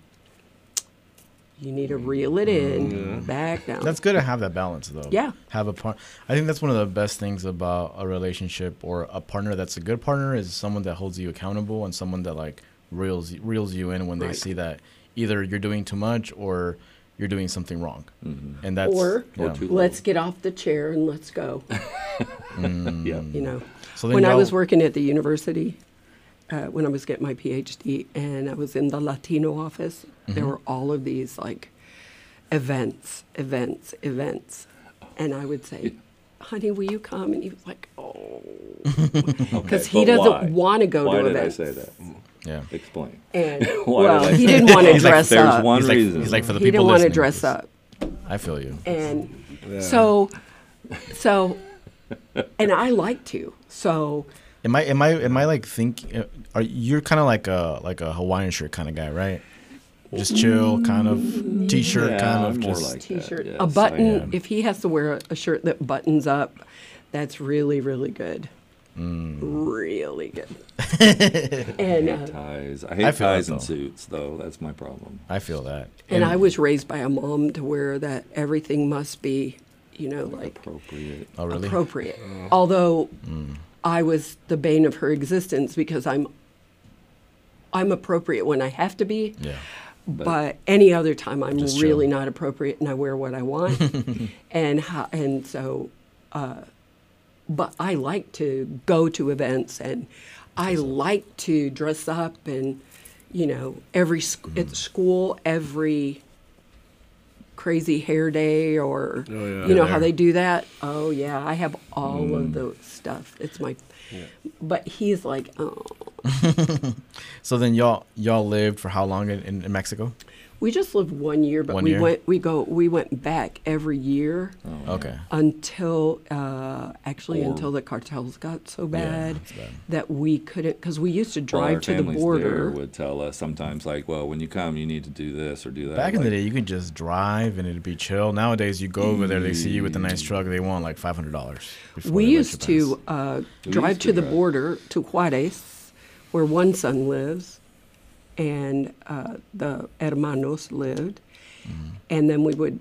you need to reel it in, mm-hmm. back down.
That's good to have that balance, though.
Yeah.
Have a part. I think that's one of the best things about a relationship or a partner that's a good partner is someone that holds you accountable and someone that like reels reels you in when they
Right.
see that either you're doing too much or you're doing something wrong. Mm-hmm. And that's
Or-
yeah.
Or too-
let's get off the chair and let's go. *laughs*
Yeah.
you know.
So then
when I was working at the university, uh, when I was getting my PhD, and I was in the Latino office, there
Mm-hmm.
were all of these like events, events, events, and I would say, honey, will you come? And he was like, oh, *laughs*
Okay,
because he doesn't want to go
Why
to
did
events.
I say that?
Yeah.
Explain.
And *laughs* well,
did
he didn't want to *laughs*
He's like,
dress
There's
up.
one
He's like,
reason.
he's like for the
he
people
didn't want to dress up.
I feel you.
And
Yeah.
so, so, and I like to. So
Am I am I am I like think uh, are you're kind of like a like a Hawaiian shirt kind of guy, right? Just chill, kind of t-shirt,
Yeah,
kind of
I'm more
just
like that,
t-shirt,
yes,
a
I
button. If he has to wear a, a shirt that buttons up, that's really, really good.
Mm.
Really good. *laughs*
I
and
hate
uh,
ties. I
I
hate
feel that,
ties and suits, though. That's my problem.
I feel that.
and I was raised by a mom to where that everything must be, you know, like
Appropriate.
oh really?
appropriate. Although I was the bane of her existence because I'm I'm appropriate when I have to be,
Yeah.
but any other time I'm really
chill.
not appropriate and I wear what I want. *laughs* and how, and so uh, but I like to go to events and I like to dress up and you know every sc-
Mm.
at school every crazy hair day or
Oh, yeah.
you know
Yeah.
how they do that oh yeah i have all of mm. the stuff it's my but he's like oh *laughs*
So then y'all y'all lived for how long in, in, in Mexico?
We just lived one year but
One
we
year?
went we go we went back every year
Okay.
until uh, actually
Or-
until the cartels got so bad,
that's bad.
that we couldn't because we used to
Well, our
drive to the border.
there would tell us sometimes, like, well, when you come, you need to do this or do that.
Back in the day, you could just drive and it'd be chill. Nowadays, you go over there, they see you with a nice truck, they want like five hundred dollars.
we used to uh, drive
used
to,
to
the border to Juarez, where one son lives, and uh, the hermanos lived,
Mm-hmm.
and then we would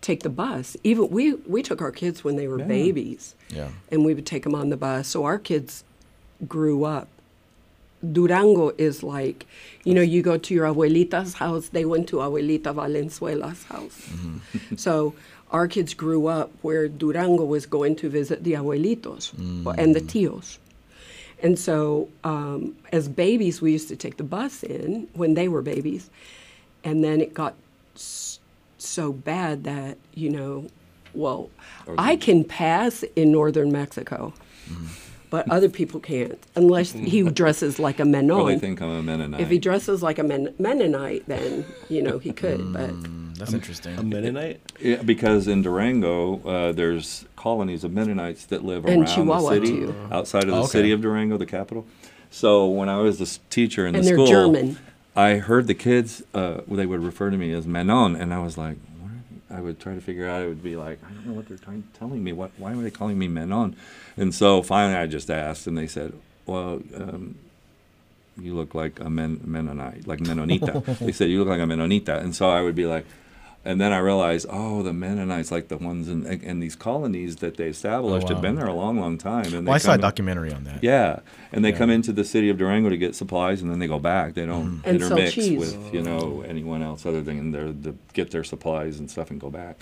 take the bus. Even we we took our kids when they were
Yeah.
babies.
Yeah.
and we would take them on the bus. So our kids grew up. Durango is like, you know, you go to your abuelita's house, they went to Abuelita Valenzuela's house. so our kids grew up where Durango was going to visit the abuelitos and the tios. And so um, as babies, we used to take the bus in when they were babies. And then it got s- so bad that, you know, well,
Or
I can pass in northern Mexico, but other people can't unless he *laughs* dresses like a
Or they
Menon.
think I'm a Mennonite.
If he dresses like a Men- Mennonite, then, you know, he could. But
Mm, that's interesting.
A Mennonite?
Yeah, because in Durango, uh, there's colonies of Mennonites that live
And
around
Chihuahua,
the city,
too.
outside of the
okay.
city of Durango, the capital. So when I was a s- teacher in
And
the school,
German.
I heard the kids. Uh, they would refer to me as Manon, and I was like, what? I would try to figure out. It would be like, I don't know what they're trying, telling me. What? Why are they calling me Manon? And so finally, I just asked, and they said, well. Um, you look like a Men- Mennonite, like Mennonita. *laughs* they said you look like a Mennonita, and so I would be like, and then I realized, oh, the Mennonites, like the ones in, in these colonies that they established,
Oh, wow.
have been there a long, long time. And
Well, I saw a
come in-
documentary on that.
Yeah, and they
Yeah.
come into the city of Durango to get supplies, and then they go back. They don't
And sell
intermix with you know anyone else other than their the get their supplies and stuff and go back.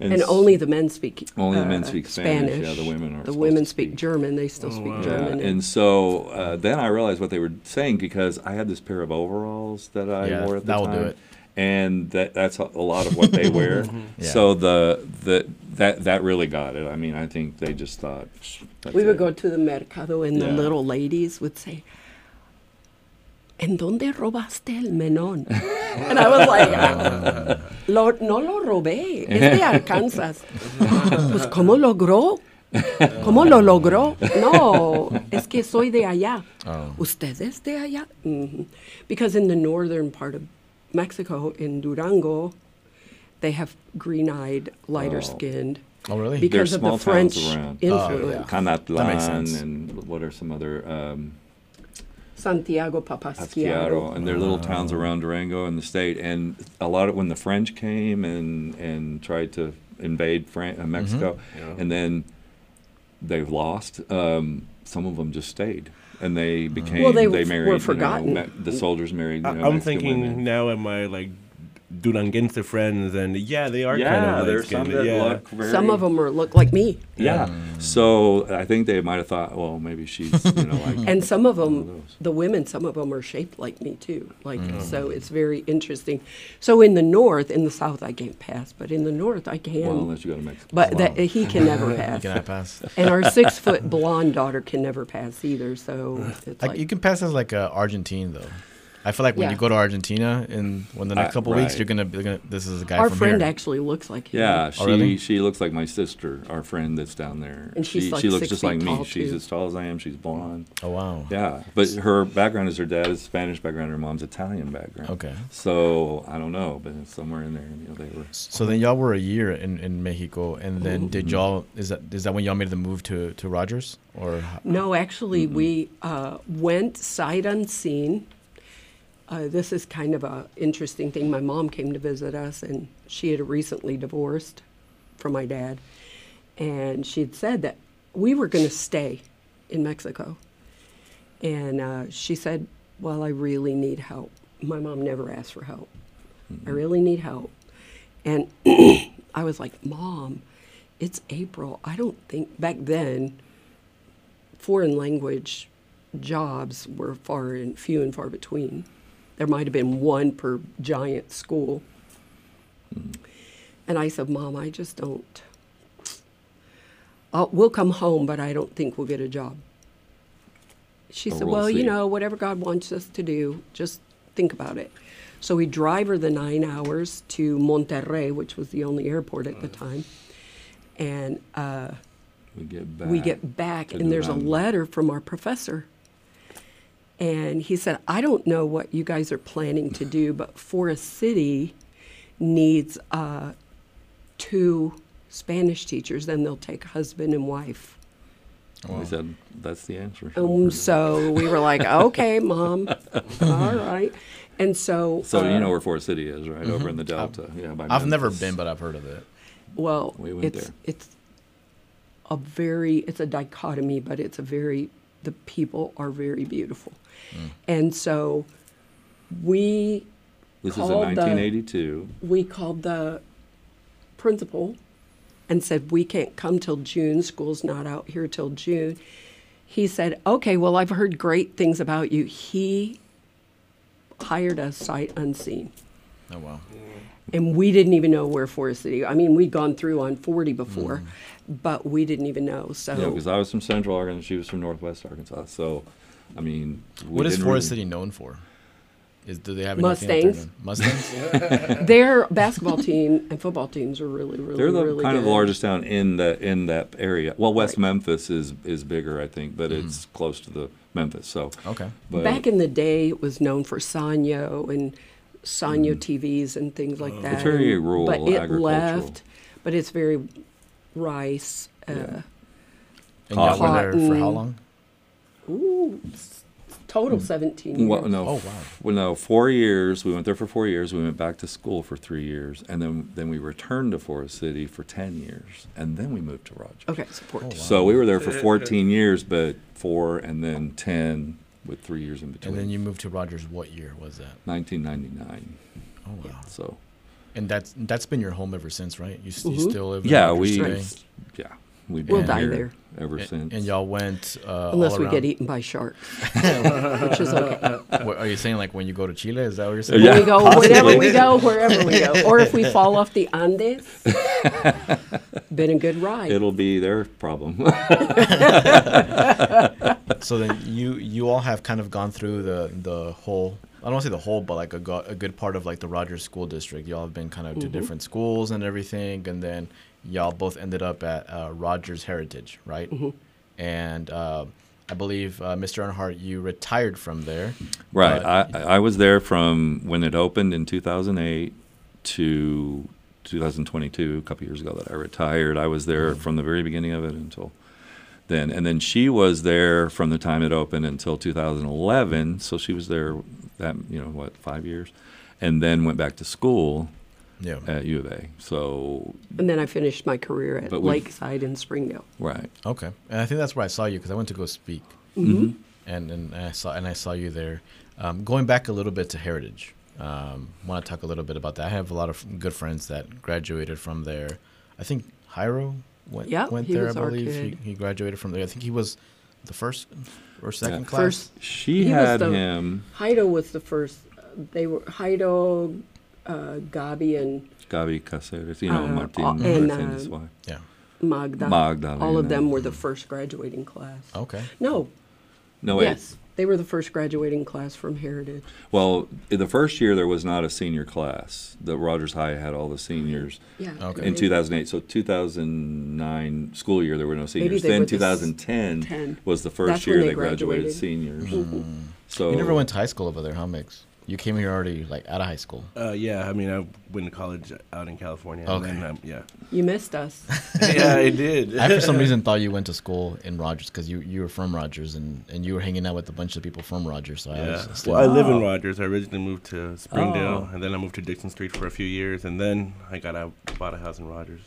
and
s-
only the men speak.
Only the men
uh,
speak Spanish, yeah, the women aren't
The women
to
speak
speak.
German. They still speak
wow.
German.
Yeah, and so uh, then I realized what they were saying because I had this pair of overalls that I
Yeah,
wore at the
that'll do
time,
it.
And that that's a, a lot of what they wear. *laughs*
Yeah.
So the the that that really got it. I mean, I think they just thought
we would
it.
go to the mercado, and the little ladies would say, ¿En dónde robaste el menón? *laughs* and I was like, "Ah, *laughs* lo, no lo robé, es de Arkansas. pues, ¿cómo logró? ¿Cómo lo logró? No, es que soy de allá.
Oh.
¿Usted es de allá? Mhm. Because in the northern part of Mexico, in Durango, they have green-eyed,
Oh.
lighter-skinned.
Oh, really?
Because
There's
of
small
the French
around.
influence.
Oh, That makes
Canatlan
sense.
and what are some other um,
Santiago Papasquiaro.
Pasquiaro, and they're little towns around Durango in the state. And a lot of when the French came and and tried to invade Fran- uh, Mexico,
Yeah.
and then they've lost. Um, some of them just stayed, and they became.
Well, they
they
were
married. you know,
forgotten.
The soldiers married. You
I,
know,
I'm
Mexican
thinking
women.
now at my like Duranguense friends, and yeah, they are
yeah,
kind of
there's some
light-skinned,
that
yeah.
look very.
Some of them are look like me,
Yeah. So I think they might have thought, well, maybe she's, you know, like. *laughs*
and some of
One of
them, the women, some of them are shaped like me too. Like mm. so, it's very interesting. So in the north, in the south, I can't pass, but in the north, I can.
well, unless you go to Mexico.
but that, he can never *laughs* pass.
Can I pass?
and our six foot blonde daughter can never pass either. So *laughs* it's
Like,
like
you can pass as like a Argentine though. I feel like when
Yeah.
you go to Argentina in when the next
Uh,
couple weeks, you're gonna, you're gonna. This is a guy
our
from
friend
here.
actually looks like him.
Yeah, she
Oh, really?
she looks like my sister, our friend that's down there.
And she's
she,
like
she looks
six
just
feet
like me.
tall,
She's as tall as I am. She's blonde.
Oh wow.
Yeah, but her background is her dad is Spanish background, her mom's Italian background.
Okay.
So I don't know, but it's somewhere in there, you know, they were.
So then y'all were a year in, in Mexico, and then
Mm-hmm.
did y'all is that is that when y'all made the move to to Rogers or
No, actually, we uh, went sight unseen. Uh, this is kind of a interesting thing. My mom came to visit us, and she had recently divorced from my dad, and she had said that we were going to stay in Mexico, and uh, she said, "Well, I really need help." My mom never asked for help. I really need help, and *clears throat* I was like, "Mom, it's April. I don't think back then." foreign language jobs were far and few and far between. There might have been one per giant school. And I said, Mom, I just don't. I'll, we'll come home, but I don't think we'll get a job. She
But
said,
we'll
Well, you know, whatever God wants us to do, just think about it. So we drive her the nine hours to Monterrey, which was the only airport at the time. And uh,
We get back.
we get back and there's a letter from our professor and he said i don't know what you guys are planning to do but forest city needs uh, two spanish teachers then they'll take husband and wife
We said that's the answer.
um, so we were like *laughs* okay mom all right and so
So you
uh,
know where Forest City is, right? Over in the Delta. yeah, by
Mm-hmm. I've never been, but I've heard of it.
Well,
We went
it's
there.
it's a very it's a dichotomy, but it's a very the people are very beautiful,
Mm.
and so we
This is in
called the-
1982.
we called the principal and said we can't come till June. School's not out here till June. He said, "Okay, well I've heard great things about you." He hired us sight unseen
Oh wow.
and we didn't even know where Forest City. I mean, we'd gone through on 40 before, but we didn't even know. So
Yeah, because I was from Central Arkansas, she was from Northwest Arkansas. So, I mean,
What is Forest
really-
City known for? Is do they have anything that
Mustangs.
Mustangs? *laughs*
their basketball team and football teams are really, really,
They're the
really
kind of the largest town in that in that area. Well, West
Right.
Memphis is is bigger, I think, but it's close to the Memphis. So,
okay.
but
Back in the day, it was known for Sanyo and Sanyo TVs and things like that.
Mm. It's very
and-
rural,
but it
agricultural.
left. But it's very rice. Uh,
Yeah.
And y'all were there for how long?
Ooh, s- total hmm. 17 years.
well, no,
Oh, wow.
Well, no, four years. We went there for four years. We went back to school for three years, and then then we returned to Forest City for ten years, and then we moved to Rogers.
Okay, support.
Oh, wow.
So we were there for uh, uh, 14 years, but four and then 10 with three years in between.
And then you moved to Rogers. What year was that?
1999.
Oh wow.
So
And that's that's been your home ever since, right? You, s you
Mhm.
still live. in
yeah,
Rogers
we
today?
yeah we've
We'll
been
die
here
there.
ever
And,
since.
and y'all went uh,
Unless
all
we
around.
get eaten by sharks, *laughs* which is okay.
What, are you saying like when you go to Chile? Is that what you're saying?
Yeah.
we go
possibly.
wherever we go, wherever we go, or if we *laughs* fall off the Andes. Been a good ride.
It'll be their problem. *laughs*
So then you you all have kind of gone through the the whole. I don't want to say the whole, but like a, go, a good part of like the Rogers School District. Y'all have been kind of to
Mm-hmm.
different schools and everything, and then y'all both ended up at uh, Rogers Heritage, right?
Mm-hmm.
And uh, I believe uh, Mr. Arnhart, you retired from there.
right.
but-
I, I was there from when it opened in 2008 to 2022, a couple years ago that I retired. I was there from the very beginning of it until then. And then she was there from the time it opened until 2011. So she was there that, you know, what, five years? And then went back to school
yeah.
at U of A. So,
and then I finished my career at
But we've-
Lakeside in Springdale.
right.
Okay, and I think that's where I saw you because I went to go speak,
Mm-hmm.
and and I saw and I saw you there. Um, going back a little bit to Heritage, Um, want to talk a little bit about that. I have a lot of good friends that graduated from there. I think Hyro went,
Yep,
went
he
there.
was
I
our
believe
kid.
he, he graduated from there. I think he was the first or second
Yeah.
class.
First,
She
He was
had
the-
him,
Heido was the first. uh, They were Heido, uh, Gabi, and
Gabi Caceres, you know,
Uh,
Martin
uh, and,
Martin's
uh,
wife.
Yeah.
Magda.
Magdalena.
All of them were the first graduating class.
Okay.
No,
No, wait.
yes, they were the first graduating class from Heritage.
Well, in the first year, there was not a senior class. The Rogers High had all the seniors.
Yeah.
Okay.
In 2008, so 2009 school year, there were no seniors. Then
were the
2010
10.
was the first
That's
year they
they
graduated,
graduated.
seniors. So
You never went to high school over there, huh, Migs? You came here already like out of high school.
Uh, yeah, I mean, I went to college out in California. and
Okay.
then, um, yeah.
You missed us. *laughs*
yeah, I did.
I for some reason thought you went to school in Rogers because you, you were from Rogers and, and you were hanging out with a bunch of people from Rogers. So I
Yeah.
was
Well, I live in
Oh.
Rogers. I originally moved to Springdale,
Oh.
and then I moved to Dixon Street for a few years, and then I got out, bought a house in Rogers.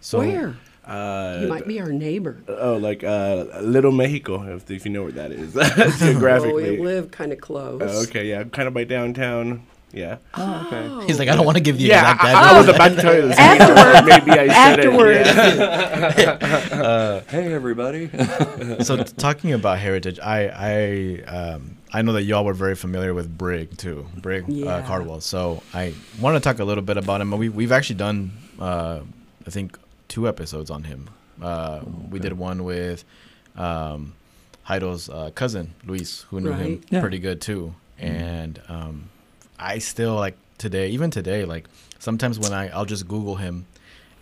so
Where?
Uh,
You might be our neighbor.
Oh, like uh, Little Mexico, if, if you know where that is *laughs*
Oh,
geographically.
we live kind of close.
Uh, okay, yeah, kind of by downtown. Yeah.
Oh, okay.
He's like, I don't want to give the
yeah,
exact
I,
address.
I was about to tell you this.
Afterward.
Maybe I said
Afterward.
it. Yeah. *laughs*
Hey, everybody. *laughs*
so t- talking about heritage, I I um, I know that y'all were very familiar with Brig too, Brig uh, Cardwell. So I want to talk a little bit about him. We we've actually done uh, I think two episodes on him. Uh, We did one with um, Heido's uh, cousin Luis, who knew him
Yeah.
pretty good too. And um, I still like today, even today, like sometimes when I I'll just Google him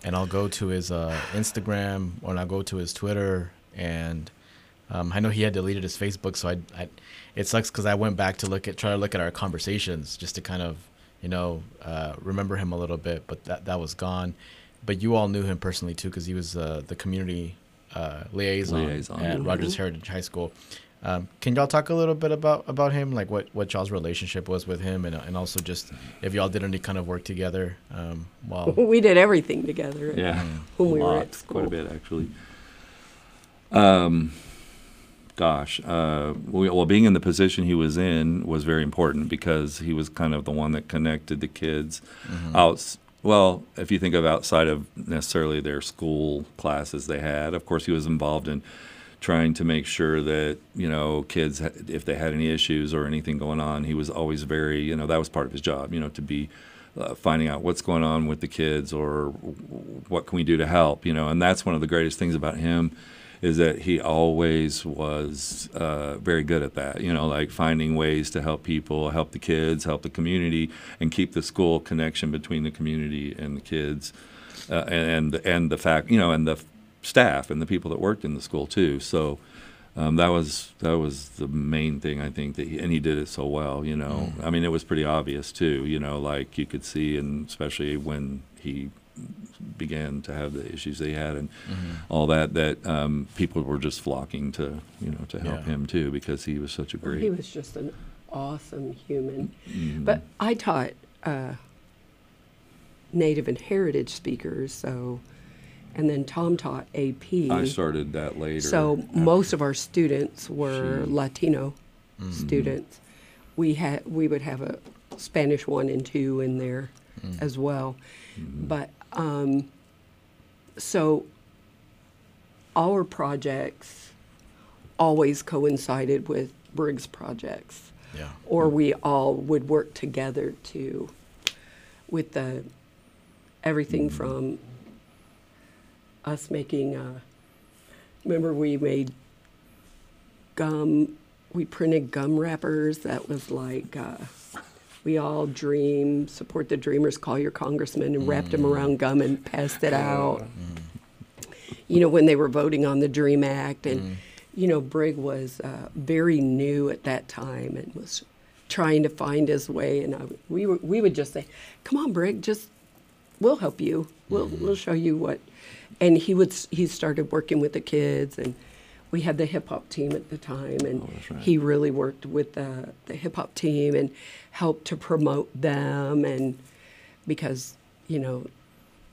and I'll go to his uh, Instagram or I'll go to his Twitter and um, I know he had deleted his Facebook, so I, I it sucks because I went back to look at try to look at our conversations just to kind of you know uh, remember him a little bit, but that that was gone. But you all knew him personally too because he was uh, the community uh, liaison,
Liaison.
at Rogers Heritage High School. Um, can y'all talk a little bit about about him, like what what y'all's relationship was with him, and and also just if y'all did any kind of work together um, while *laughs*
We did everything together.
Yeah,
When we were at
Lots, quite a bit actually. Um, gosh, uh, we, well, being in the position he was in was very important because he was kind of the one that connected the kids out. Well, if you think of outside of necessarily their school classes they had, of course he was involved in trying to make sure that you know kids if they had any issues or anything going on he was always very you know that was part of his job you know to be uh, finding out what's going on with the kids or what can we do to help you know and that's one of the greatest things about him is that he always was uh, very good at that you know like finding ways to help people help the kids help the community and keep the school connection between the community and the kids uh, and and the fact you know and the staff and the people that worked in the school too. So um, that was that was the main thing I think that he, and he did it so well you know. I mean it was pretty obvious too you know like you could see and especially when he began to have the issues they had and all that that um, people were just flocking to you know to help
Yeah.
him too because he was such a great
He was just an awesome human.
Mhm.
But I taught uh, Native and Heritage speakers, so, and then Tom taught AP.
I started that later
So
after-
most of our students were
She-
Latino students. We had we would have a Spanish one and two in there as well, but um, so our projects always coincided with Brig's projects,
yeah.
Or we all would work together to with the everything from us making uh, remember we made gum we printed gum wrappers that was like uh, we all dream support the dreamers call your congressman and wrapped them around gum and passed it out you know when they were voting on the dream act and you know brig was uh, very new at that time and was trying to find his way and I, we, were, we would just say come on brig just we'll help you. We'll we'll show you what. And he would he started working with the kids, and we had the hip hop team at the time, and
Oh, right.
he really worked with the the hip hop team and helped to promote them, and because you know.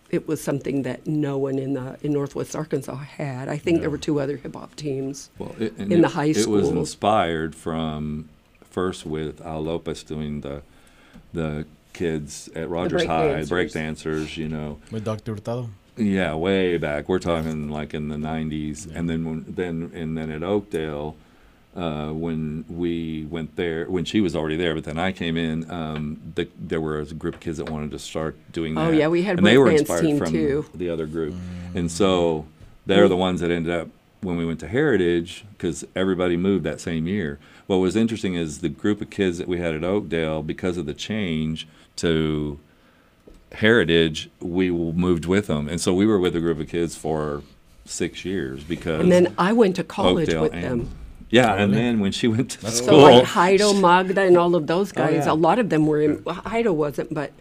It was something that no one in the in Northwest Arkansas had. I think there were two other hip hop teams.
Well, it,
in
it,
the high school.
It was inspired from first with Al Lopez doing the the kids at Rogers
break
High,
dancers.
break dancers, you know.
With Dr. Hurtado.
Yeah, way back. We're talking like in the '90s, and then when, then and then at Oakdale, uh, when we went there, when she was already there, but then I came in. Um, the, there was a group of kids that wanted to start doing that.
Oh, yeah, we had
and they were inspired
team,
from
too.
the other group, and so they're the ones that ended up when we went to Heritage because everybody moved that same year. What was interesting is the group of kids that we had at Oakdale, because of the change to Heritage, we moved with them, and so we were with a group of kids for six years because
And then I went to college
Oakdale
with
and-
them.
Yeah, and then when she went to
So
school,
like Heido, Magda, and all of those guys,
yeah.
a lot of them were in. Well, Heido wasn't, but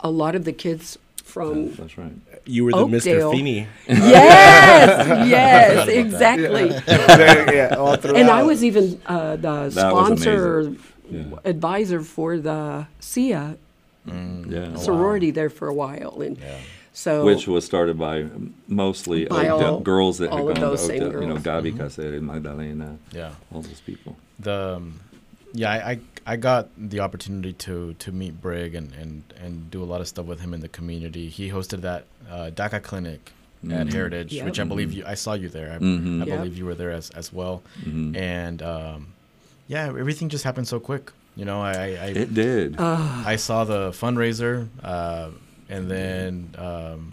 a lot of the kids from.
that's right.
You were the
Oakdale.
Mr. Feeney.
yes, *laughs* yes, exactly.
yeah, *laughs* all
And I was even uh, the
That
sponsor
Yeah.
advisor for the SIA
Yeah,
sorority there for a while, and
Yeah.
so
which was started by mostly
By
Oakdale,
all-
girls that
all
had
of
gone
those
to
same
Oakdale. You know,
girls.
Gabi Caceres, Magdalena,
Yeah.
all those people.
the um, yeah I, I I got the opportunity to to meet Brig and, and and do a lot of stuff with him in the community. He hosted that uh, DACA clinic at
Mhm.
Heritage,
Yep.
which I believe you I saw you there. I,
Mhm.
I
Yep.
believe you were there as as well.
Mhm.
And um, yeah, everything just happened so quick. You know, I I, I,
It did.
uh,
I saw the fundraiser, uh, and then um,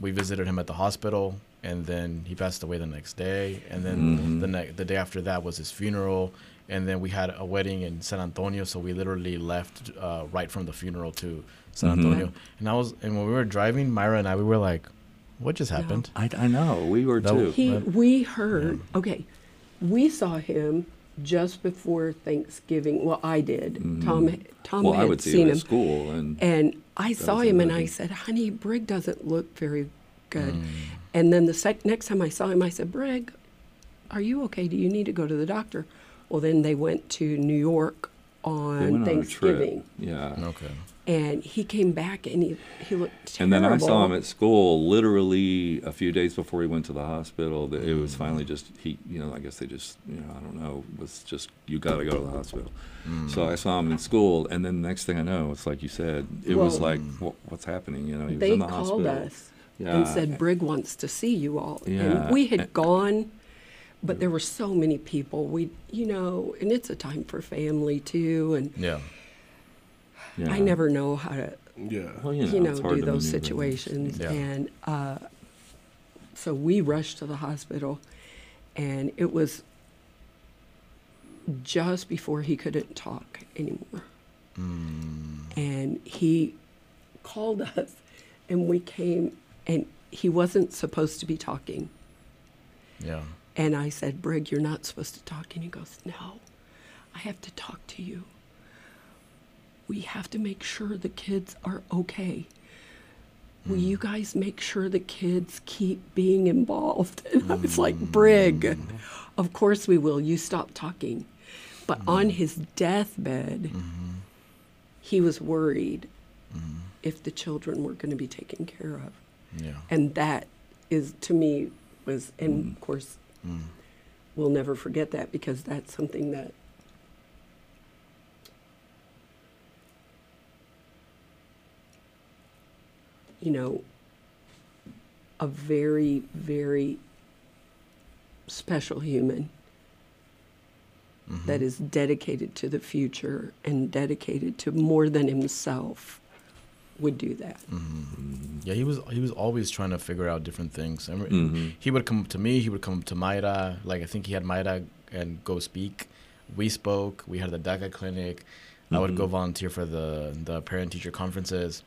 we visited him at the hospital, and then he passed away the next day, and then
Mhm.
the ne- the day after that was his funeral, and then we had a wedding in San Antonio, so we literally left uh, right from the funeral to San
Mhm.
Antonio, and I was and when we were driving, Mayra and I, we were like, "What just happened?"
I, I know. We were
That-
too.
he
But-
we heard okay, we saw him just before Thanksgiving. Well, I did. Tom Tom
well,
had
I would see
seen
him
him,
at school, and
and I saw
was
him, and I said, "Honey, Brig doesn't look very good."
Mm.
And then the sec- next time I saw him, I said, "Brig, are you okay? Do you need to go to the doctor?" Well, then they went to New York
they
on
went on a
Thanksgiving,
trip. Yeah.
Okay.
And he came back, and he he looked terrible.
And then I saw him at school literally a few days before he went to the hospital. That It was finally just he, you know, I guess they just, you know, I don't know, was just you got to go to the hospital. So hmm. I saw him in school, and then the next thing I know, it's like you said, it was like, what, what's happening? You know, he was in the hospital.
They called us
Yeah.
and said Brig wants to see you all.
Yeah.
And we had gone, but there were so many people. We, you know, and it's a time for family too. And
Yeah.
Yeah.
I never know how to,
yeah.
well, you know,
you know, do those situations.
Yeah.
And uh, so we rushed to the hospital, and it was just before he couldn't talk anymore. And he called us, and we came, and he wasn't supposed to be talking.
Yeah.
And I said, Brig, you're not supposed to talk. And he goes, No, I have to talk to you. We have to make sure the kids are okay. Will hmm. you guys make sure the kids keep being involved? And I was like, hmm. Brig, of course we will. You stop talking. But hmm. on his deathbed, he was worried if the children were going to be taken care of
Yeah.
and that is to me was and of course we'll never forget that because that's something that you know a very very special human mm-hmm. that is dedicated to the future and dedicated to more than himself would do that mm-hmm.
Yeah, he was he was always trying to figure out different things. I remember
Mhm.
He would come to me. He would come to Mayra. Like I think he had Mayra and go speak. We spoke. We had the DACA clinic. I would go mm-hmm. volunteer for the the parent teacher conferences.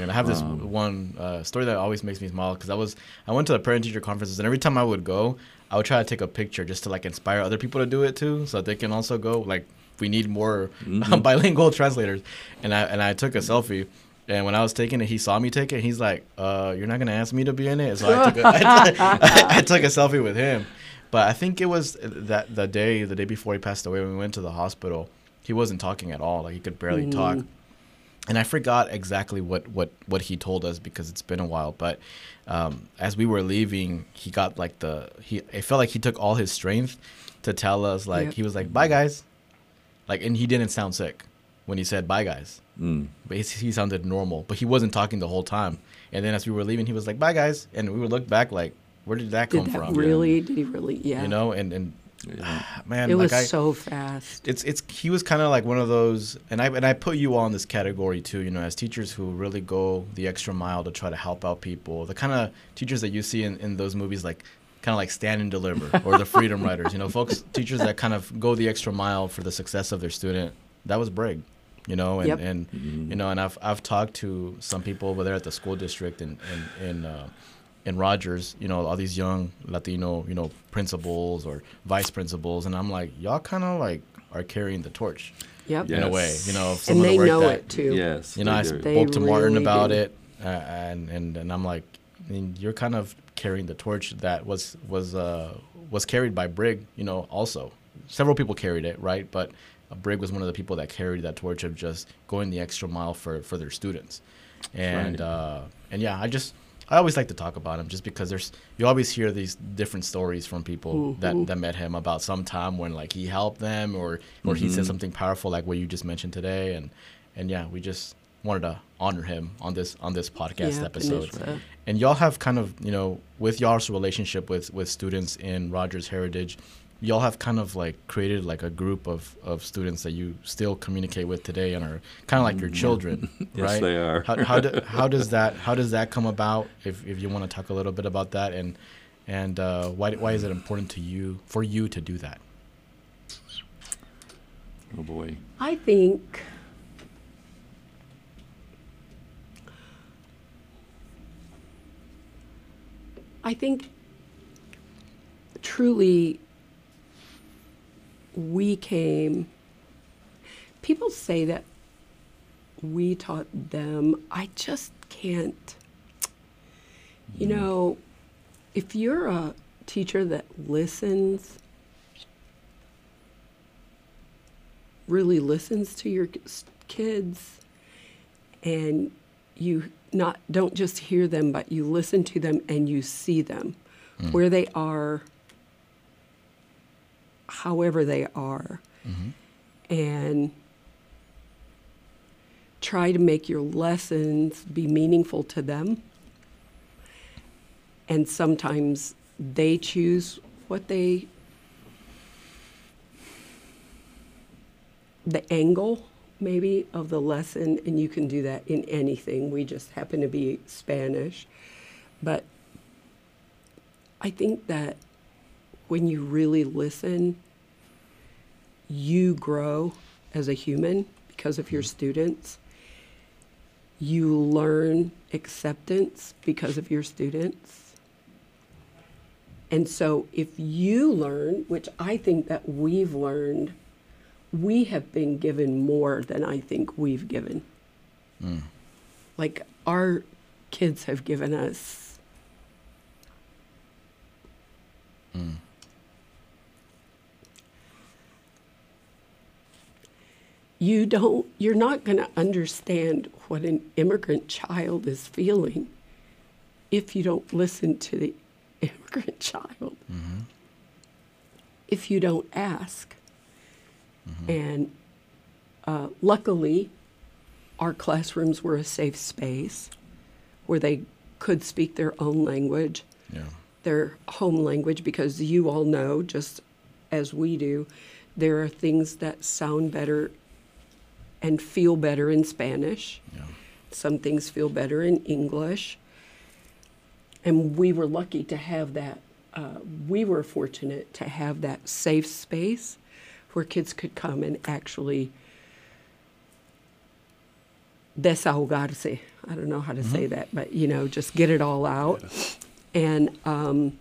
And I have this
Wow.
one uh, story that always makes me smile because I was I went to the parent teacher conferences and every time I would go, I would try to take a picture just to like inspire other people to do it too, so that they can also go. Like we need more *laughs* *laughs* bilingual translators, and I and I took a selfie. And when I was taking it, he saw me take it. He's like, "Uh, you're not gonna ask me to be in it." So I took a, *laughs* I, took a selfie with him. But I think it was that the day, the day before he passed away, when we went to the hospital, he wasn't talking at all. Like he could barely talk. And I forgot exactly what, what, what he told us because it's been a while. But um, as we were leaving, he got like the he. It felt like he took all his strength to tell us like
Yep.
he was like, "Bye guys," like, and he didn't sound sick. when he said bye guys.
Mm.
But he, he sounded normal, but he wasn't talking the whole time. And then as we were leaving, he was like bye guys, and we would look back like, where did that
Did
come
that
from?
really? Did he really? Yeah.
You know, and and
Yeah.
man,
it
like
was
I,
so fast.
it's it's he was kind of like one of those and I and I put you all in this category too you know as teachers who really go the extra mile to try to help out people the kind of teachers that you see in, in those movies like kind of like stand and deliver or the freedom *laughs* riders you know folks teachers that kind of go the extra mile for the success of their student that was Brig you know and
Yep.
and you know and I've I've talked to some people over there at the school district and in, in uh, in Rogers, you know, all these young Latino, you know, principals or vice principals, and I'm like, y'all kind of like are carrying the torch
Yep.
in a way, you know. Some
And
of the
they
work
know
that,
it too.
Yes.
You know, I
do.
Spoke to Martin about
do.
it, uh, and and and I'm like, I mean, you're kind of carrying the torch that was was uh, was carried by Brig, you know, also. Several people carried it, right? But uh, Brig was one of the people that carried that torch of just going the extra mile for for their students, and
right.
uh, and yeah, I just. I always like to talk about him just because there's you always hear these different stories from people that, that met him about some time when like he helped them or or he said something powerful like what you just mentioned today. And and yeah we just wanted to honor him on this on this podcast
Yeah,
episode. and y'all have kind of you know with y'all's relationship with with students in Rogers Heritage y'all have kind of like created like a group of of students that you still communicate with today and are kind of like your children *laughs*
Yes,
right
they are.
how, how, do, *laughs* how does that how does that come about if, if you want to talk a little bit about that and and uh, why why is it important to you for you to do that
Oh boy.
I think I think truly we came people say that we taught them. I just can't you mm-hmm. know if you're a teacher that listens really listens to your kids and you not don't just hear them but you listen to them and you see them mm. where they are however they are mm-hmm. and try to make your lessons be meaningful to them. And sometimes they choose what they the angle maybe of the lesson and you can do that in anything. We just happen to be spanish. But i think that when you really listen you grow as a human because of your mm-hmm. students you learn acceptance because of your students and so if you learn which i think that we've learned we have been given more than I think we've given. Mm. Like our kids have given us. Mm. You don't, you're not going to understand what an immigrant child is feeling if you don't listen to the *laughs* immigrant child. If you don't ask. And uh, luckily, our classrooms were a safe space where they could speak their own language,
yeah
their home language, because you all know, just as we do, there are things that sound better and feel better in Spanish.
yeah
Some things feel better in English. And we were lucky to have that. Uh, we were fortunate to have that safe space where kids could come and actually desahogarse. I don't know how to say that, but you know, just get it all out. And um,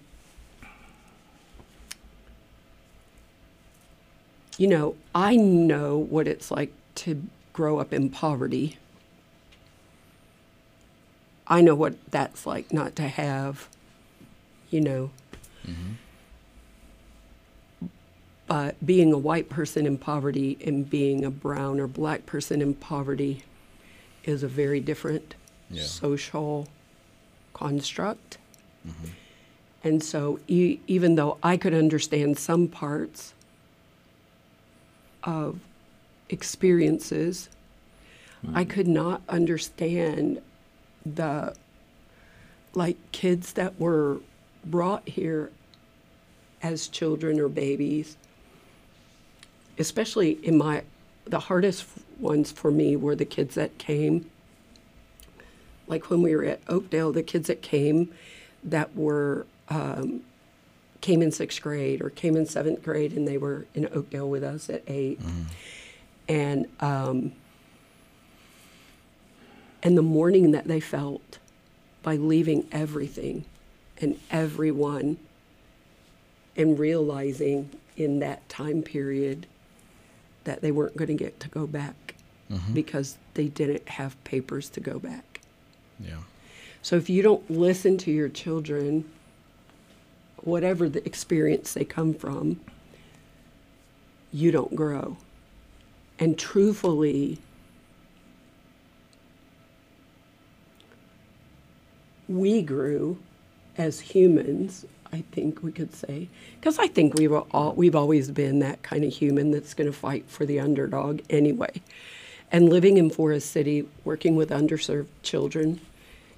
you know, I know what it's like to grow up in poverty. I know what that's like not to have, you know. Mm-hmm. But being a white person in poverty and being a brown or black person in poverty is a very different
Yeah.
social construct. Mm-hmm. And so, e- even though I could understand some parts of experiences. I could not understand the like kids that were brought here as children or babies. Especially in my the hardest ones for me were the kids that came like when we were at Oakdale, the kids that came that were um, came in sixth grade or came in seventh grade and they were in Oakdale with us at 8 and um, and the mourning that they felt by leaving everything and everyone and realizing in that time period that they weren't going to get to go back because they didn't have papers to go back.
Yeah.
So if you don't listen to your children, whatever the experience they come from, you don't grow. And truthfully, we grew as humans, I think we could say, because I think we were all, we've always been that kind of human that's going to fight for the underdog anyway. And living in Forrest City, working with underserved children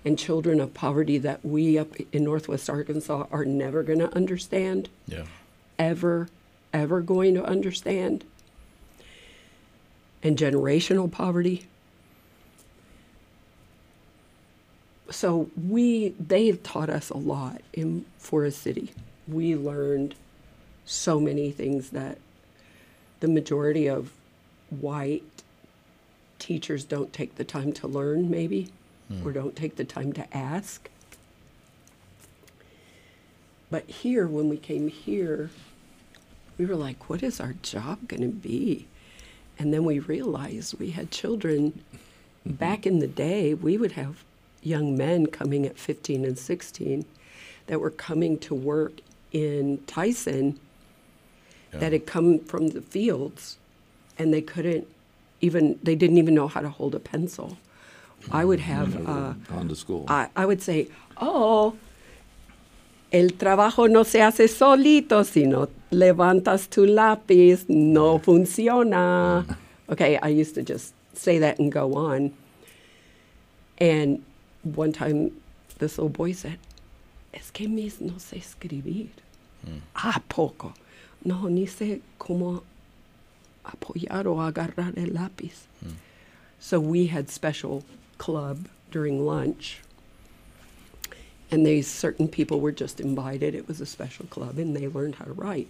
and children of poverty that we up in Northwest Arkansas are never going to understand,
Yeah.
ever, ever going to understand. And generational poverty. So we they taught us a lot in Forrest City. We learned so many things that the majority of white teachers don't take the time to learn maybe hmm. or don't take the time to ask. But here when we came here we were like what is our job going to be? And then we realized we had children back in the day we would have young men coming at 15 and 16 that were coming to work in Tyson that had come from the fields and they couldn't even they didn't even know how to hold a pencil. I would have uh,
Gone to school.
I, I would say oh el trabajo no se hace solito sino levantas tu lápiz no funciona mm-hmm. okay i used to just say that and go on and one time this little boy said es que mis no sé escribir mm. ah poco no ni sé cómo apoyar o agarrar el lápiz. Mm. So we had special club during lunch. And these certain people were just invited. It was a special club and they learned how to write.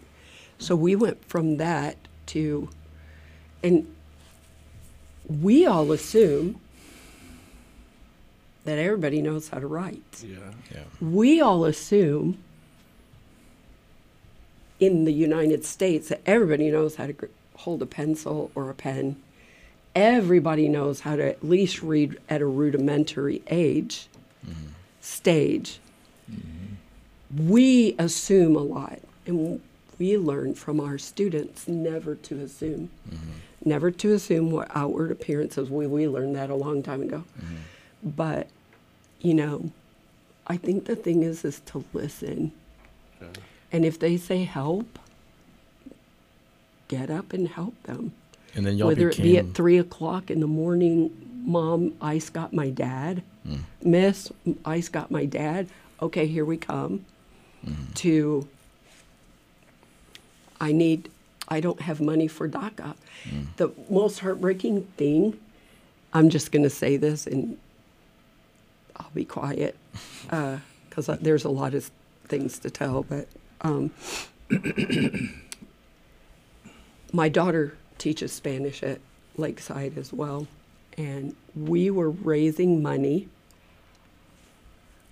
So we went from that to and we all assume that everybody knows how to write
Yeah.
Yeah.
we all assume in the United States that everybody knows how to gr- hold a pencil or a pen. Everybody knows how to at least read at a rudimentary age, mm-hmm. stage. Mm-hmm. We assume a lot, and we learn from our students never to assume. Mm-hmm. Never to assume what outward appearances. We, we learned that a long time ago. Mm-hmm. But, you know, I think the thing is is to listen. And if they say help, get up and help them.
And then y'all
Whether
became
it be at three o'clock in the morning, mom, ice got my dad. Mm. Miss, ice got my dad. Okay, here we come. Mm-hmm. To I need I don't have money for DACA. The most heartbreaking thing, I'm just gonna say this and I'll be quiet *laughs* because there's a lot of things to tell. But um, *coughs* my daughter teaches Spanish at Lakeside as well, and we were raising money.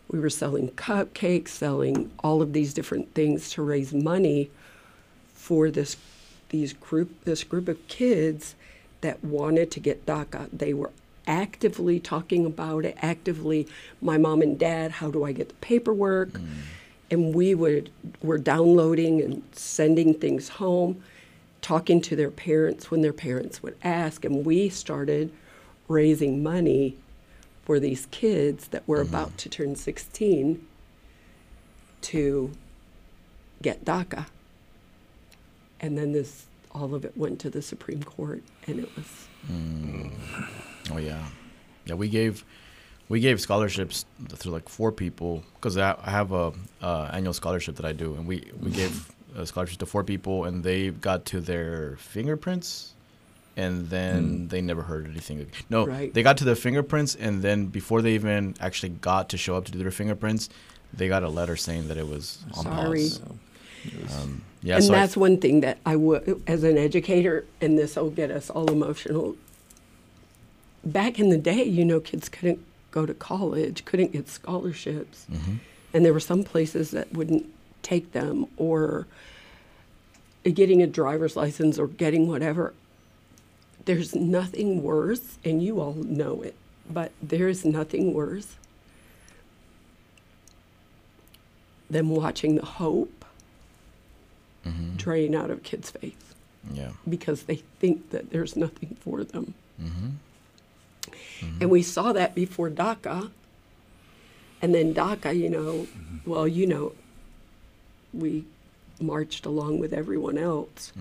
We were selling cupcakes, selling all of these different things to raise money for this these group this group of kids that wanted to get DACA. They were actively talking about it, actively my mom and dad, how do I get the paperwork? Mm. And we would were downloading and sending things home, talking to their parents when their parents would ask, and we started raising money for these kids that were about mm-hmm. to turn 16 to get DACA. And then this all of it went to the Supreme Court, and it was
Oh yeah, yeah. We gave we gave scholarships to like four people because I, have a uh, annual scholarship that I do, and we we gave uh, scholarships to four people, and they got to their fingerprints, and then they never heard anything. No,
Right.
they got to their fingerprints, and then before they even actually got to show up to do their fingerprints, they got a letter saying that it was on
Sorry.
pause. Um, yeah,
and
so I-
that's one thing that I would, as an educator, and this will get us all emotional. Back in the day, you know, kids couldn't go to college, couldn't get scholarships,
Mm-hmm.
and there were some places that wouldn't take them, or getting a driver's license or getting whatever. There's nothing worse, and you all know it, but there is nothing worse than watching the hope
Mm-hmm.
drain out of kids' faith
yeah.
because they think that there's nothing for them.
Mm-hmm.
And we saw that before DACA. And then DACA, you know, well, you know, we marched along with everyone else.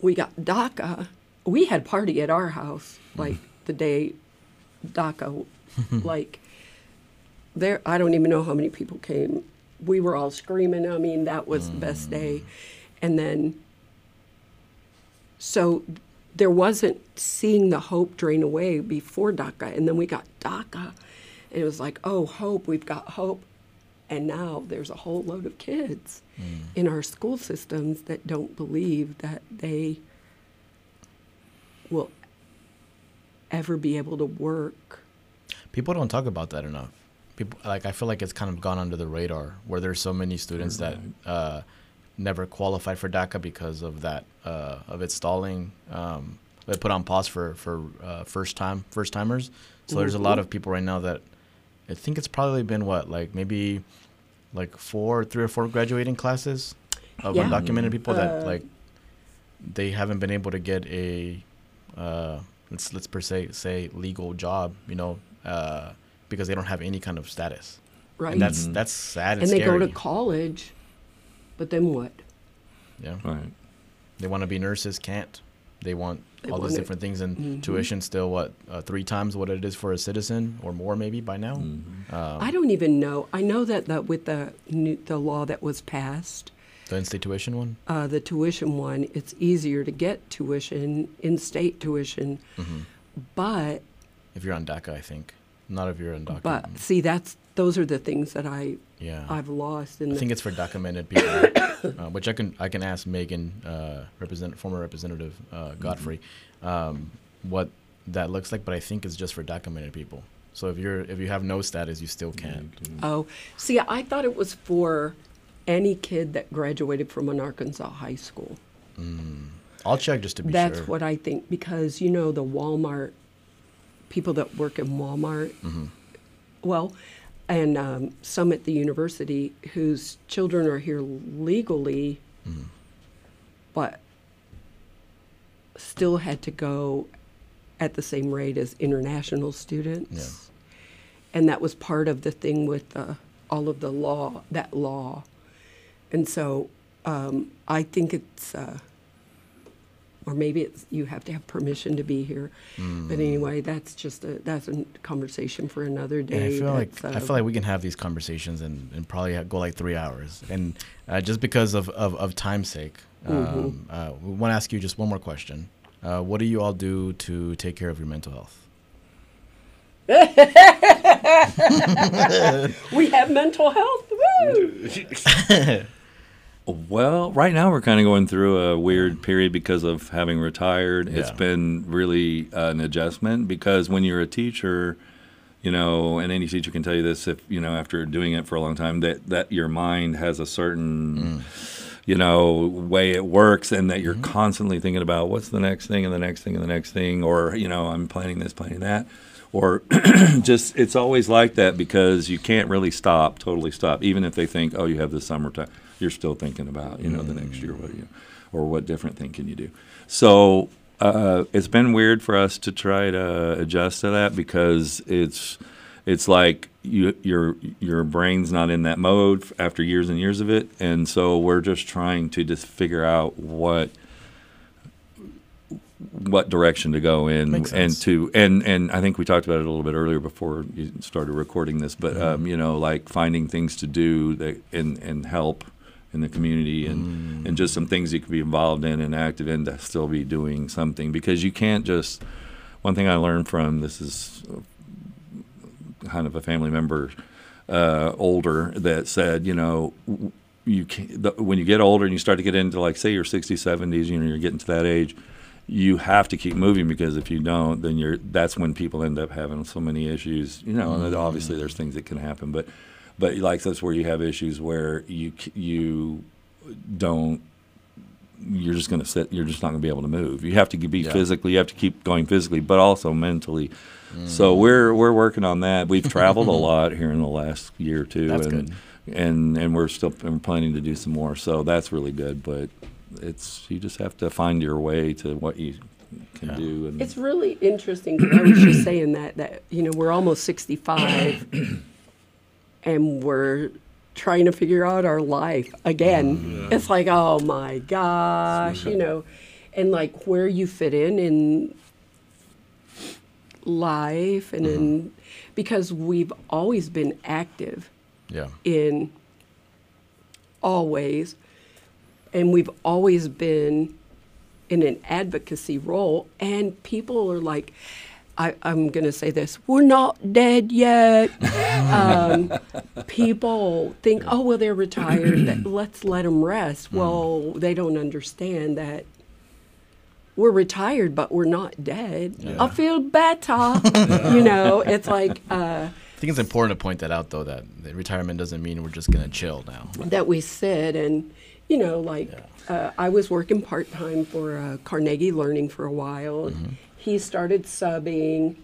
We got DACA. We had party at our house like the day DACA, *laughs* like there. I don't even know how many people came. We were all screaming. I mean, that was the best mm. day. And then so there wasn't seeing the hope drain away before DACA. And then we got DACA, and it was like, oh, hope, we've got hope. And now there's a whole load of kids mm. in our school systems that don't believe that they will ever be able to work.
people don't talk about that enough people like i feel like it's kind of gone under the radar where there's so many students that uh, never qualified for daca because of that uh, of it stalling um, they put on pause for for uh, first time first timers. So there's a lot of people right now that i think it's probably been what like maybe like four three or four graduating classes of
Yeah.
undocumented people that
Uh,
like they haven't been able to get a uh, let's let's per se say legal job, you know, uh, because they don't have any kind of status.
Right.
And that's that's sad and,
and they
scary.
go to college, but then what?
yeah,
Right.
they want to be nurses, can't. They want
They
all those
want it.
different things, and
Mhm.
tuition still what uh, three times what it is for a citizen or more maybe by now.
Mm-hmm.
Um,
I don't even know. I know that the, with the new, the law that was passed,
the in-state tuition one.
uh, the tuition one, it's easier to get tuition, in-state tuition,
Mm-hmm.
but
If you're on DACA, I think not if you're undocumented.
but see that's those are the things that I
yeah,
I've lost in
I
the
think it's for documented people, *coughs* uh, which I can I can ask Megan, uh, represent former representative uh, Godfrey, um, what that looks like. But I think it's just for documented people. So if you're if you have no status, you still can't.
oh see I thought it was for any kid that graduated from an Arkansas high school.
I'll check just to be
That's
sure.
what I think because you know the Walmart people that work in Walmart.
Mm-hmm.
Well, and um, some at the university whose children are here legally,
Mm-hmm.
but still had to go at the same rate as international students. And that was part of the thing with the, all of the law, that law. And so um, I think it's, uh, or maybe it's you have to have permission to be here.
Mm.
But anyway, that's just a that's a conversation for another
And
day.
I feel like
That's,
I
uh,
feel like we can have these conversations and, and probably go like three hours. And uh, just because of, of, of time's sake,
Mm-hmm.
um, uh, we want to ask you just one more question. Uh, what do you all do to take care of your mental health? *laughs*
we have mental health. *laughs*
Well, right now we're kind of going through a weird period because of having retired. It's been really uh, an adjustment because when you're a teacher, you know, and any teacher can tell you this if, you know, after doing it for a long time, that, that your mind has a certain, you know, way it works and that you're constantly thinking about what's the next thing and the next thing and the next thing, or, you know, I'm planning this, planning that. Or *clears throat* just, it's always like that because you can't really stop, totally stop. Even if they think, oh, you have the summertime, you're still thinking about, you know, the next year, what you, or what different thing can you do? So uh, it's been weird for us to try to adjust to that because it's it's like you your your brain's not in that mode after years and years of it, and so we're just trying to just figure out what what direction to go in and to and and I think we talked about it a little bit earlier before you started recording this, but um, you know, like finding things to do that and and help in the community and and just some things you could be involved in and active in to still be doing something because you can't just one thing I learned from this is kind of a family member uh, older that said, you know, you can the, when you get older and you start to get into like say your 60s, 70s, you know, you're getting to that age, you have to keep moving because if you don't, then you're that's when people end up having so many issues. You know, and obviously there's things that can happen, but but like that's where you have issues where you you don't you're just going to sit you're just not going to be able to move you have to be
Yeah.
physically you have to keep going physically but also mentally so mm-hmm. we're we're working on that we've traveled a *laughs* lot here in the last year or two
That's
and
good.
and and we're still we're planning to do some more so that's really good but it's you just have to find your way to what you can
Yeah.
do and
It's really interesting 'cause I was just saying that that you know we're almost 65 *clears throat* and we're trying to figure out our life again. Oh, it's like oh my gosh, you know, and like where you fit in in life and in mm-hmm. because we've always been active
Yeah.
in always and we've always been in an advocacy role, and people are like, I, I'm going to say this, we're not dead yet. *laughs* um, people think, oh, well, they're retired, *clears throat* let's let them rest. Well, they don't understand that we're retired, but we're not dead. I feel better. *laughs* you know, it's like, uh,
I think it's important to point that out, though, that, that retirement doesn't mean we're just gonna chill now.
that we sit and you know like uh, i was working part-time for uh, carnegie learning for a while and he started subbing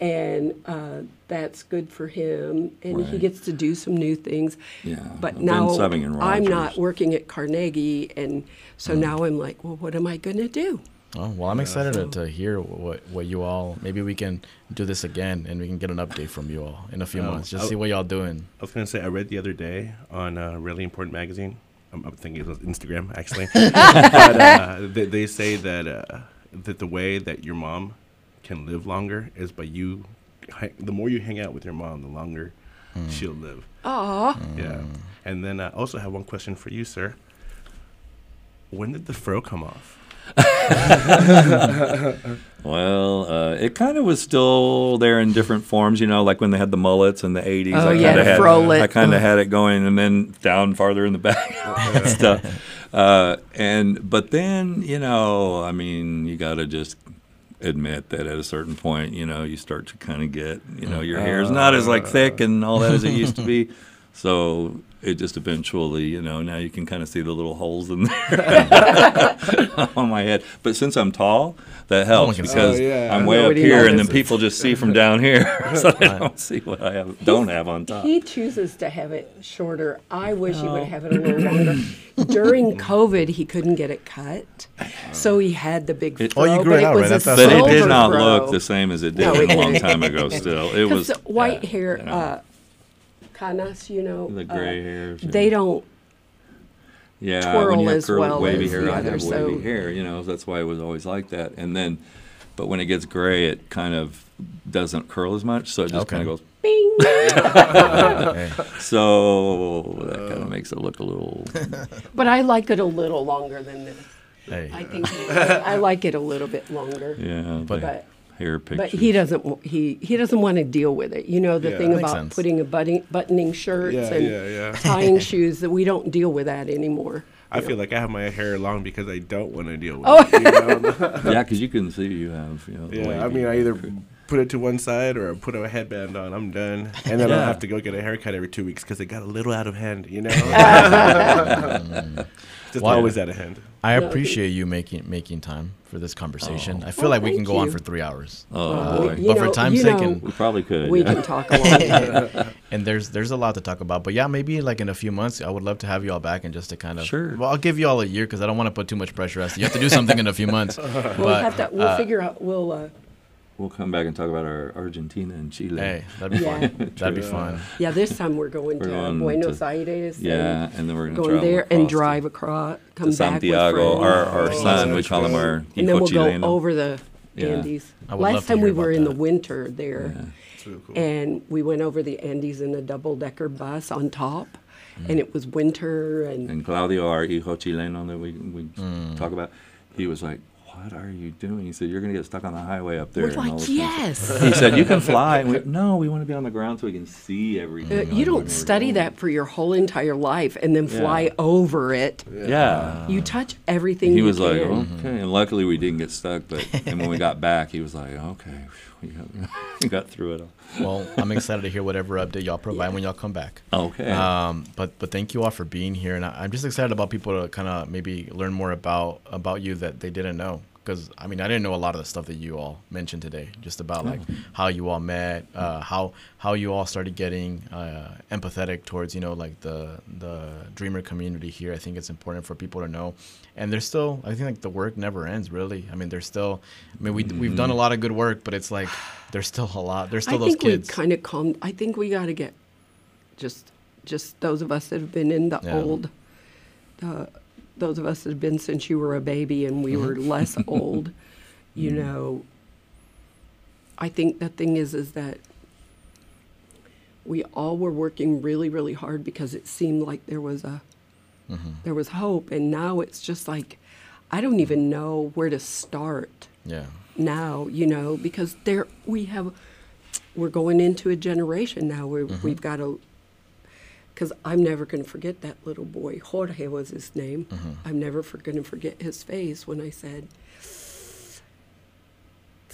and uh, that's good for him and he
Right.
gets to do some new things
Yeah,
but
I've been
now
subbing in
i'm not
Rogers.
working at carnegie and so now i'm like well what am i going to do
Oh, well, I'm excited to, to hear what what you all. Maybe we can do this again, and we can get an update from you all in a few
Oh,
months. Just
I'll-
see what y'all doing.
I was gonna say I read the other day on a really important magazine. I'm, I'm thinking it was Instagram actually. *laughs* but, uh, they, they say that uh, that the way that your mom can live longer is by you. The more you hang out with your mom, the longer she'll live.
Aw.
Yeah. And then I also have one question for you, sir. When did the fro come off? *laughs*
Well, uh, it kind of was still there in different forms, you know, like when they had the mullets in the 80s.
Oh,
I
yeah,
kinda
the
had. I kind of had it going and then down farther in the back *laughs* and stuff. Uh, and, but then, you know, I mean, you got to just admit that at a certain point, you know, you start to kind of get, you know, your hair's not as like thick and all that as it used to be. *laughs* So it just eventually, you know, now you can kind of see the little holes in there *laughs* on my head. But since I'm tall, that helps
can see.
because
Oh, yeah.
I'm way up here, and then people just see from down here, *laughs* so they don't see what I have, don't have on top.
He chooses to have it shorter. I wish he would have it a little longer. During *laughs* COVID, he couldn't get it cut, so he had the big
It-
fro.
Oh, you grew
but
it out,
was
right?
a
That's- that's
But it
silver
did not
fro.
look the same as it did
No, it
a long time ago. Still, it was
white
yeah,
hair,
you know,
uh, canas, you know,
the
uh,
gray hairs. you
they don't.
yeah,
twirl
when you have
as
curly,
well
wavy
as
hair,
the
I have
others,
wavy
so-
hair. You know, that's why it was always like that. And then, but when it gets gray, it kind of doesn't curl as much, so it just
Okay.
kind of goes. *laughs*
Bing.
Hey, *laughs*
So that kind of makes it look a little.
but I like it a little longer than this.
hey.
I think I like it a little bit longer.
Yeah,
But-
But
hair pictures.
but he doesn't. He he doesn't want to deal with it. You know the
Yeah.
thing about
sense.
putting a button, buttoning shirts
Yeah,
and
yeah, yeah. *laughs*
tying shoes that we don't deal with that anymore.
I feel like I have my hair long because I don't want to deal with
Oh.
it. You know? *laughs* *laughs*
yeah, because you can see you have. You know,
yeah, I mean, I
hair.
either put it to one side or I put a headband on. I'm done, and then I'll have to go get a haircut every two weeks because it got a little out of hand. You know, mm. Just
Wow.
always out of hand.
I appreciate you making making time for this conversation. I feel
Oh,
like we can
thank
go on for three hours.
Oh
Uh,
boy,
you
but for time's sake
know,
and-
we probably could.
we
yeah.
can talk a lot. *laughs* *laughs*
and there's there's a lot to talk about. But yeah, maybe like in a few months, I would love to have you all back and just to kind of.
Sure.
Well, I'll give you all a year because I don't want to put too much pressure. on you You have to do something in a few months. *laughs*
we'll
but
have to. We'll
uh,
figure out. We'll uh,
we'll come back and talk about our Argentina and Chile.
Hey, that'd be
Yeah.
fun. That'd be fun.
Yeah, this time we're going
We're
to
going
Buenos
to-
Aires.
Yeah,
and
and then we're gonna
going
travel
there
across
and
to-
drive across, come
to
back
Santiago.
with
Our, our
Oh,
son, we call him
great.
our
and then we'll
hijo
go over the
Yeah.
Andes.
I would love
Last
to
time
hear
we were in the winter there,
Yeah.
It's really cool.
and we went over the Andes in a double-decker bus on top,
Mm.
and it was winter, and
And Claudio, our hijo chileno that we, we
Mm.
talk about, he was like, "What are you doing?" He said, "You're gonna get stuck on the highway up there."
we're
and all
like,
this kind of
yes.
stuff." He said, "You can fly." And we, no, we want to be on the ground so we can see everything.
Uh, you
when
don't study
going.
that for your whole entire life and then fly
Yeah.
over it.
Yeah.
You touch everything.
he
you
was like,
can.
okay, and luckily we didn't get stuck. But and when we got back, he was like, okay, *laughs* we got, we got through it all.
Well, I'm excited to hear whatever update y'all provide when y'all come back.
Okay.
Um, but but thank you all for being here, and I, I'm just excited about people to kind of maybe learn more about about you that they didn't know. Because I mean, I didn't know a lot of the stuff that you all mentioned today, just about like how you all met, uh, how how you all started getting uh, empathetic towards you know like the the dreamer community here. I think it's important for people to know, and there's still I think like the work never ends really. I mean, there's still I mean we we've done a lot of good work, but it's like there's still a lot. There's still
I
those
think we
kids.
kind of calmed. I think we got to get just just those of us that have been in the
Yeah.
old, uh, those of us that have been since you were a baby and we
Mm-hmm.
were less *laughs* old. You know, I think the thing is is that we all were working really really hard because it seemed like there was a
Mm-hmm.
there was hope, and now it's just like I don't even know where to start
yeah.
now, you know, because there we have we're going into a generation now where
Mm-hmm.
we've got to because I'm never going to forget that little boy. Jorge was his name.
Mm-hmm.
I'm never going to forget his face when I said, "It's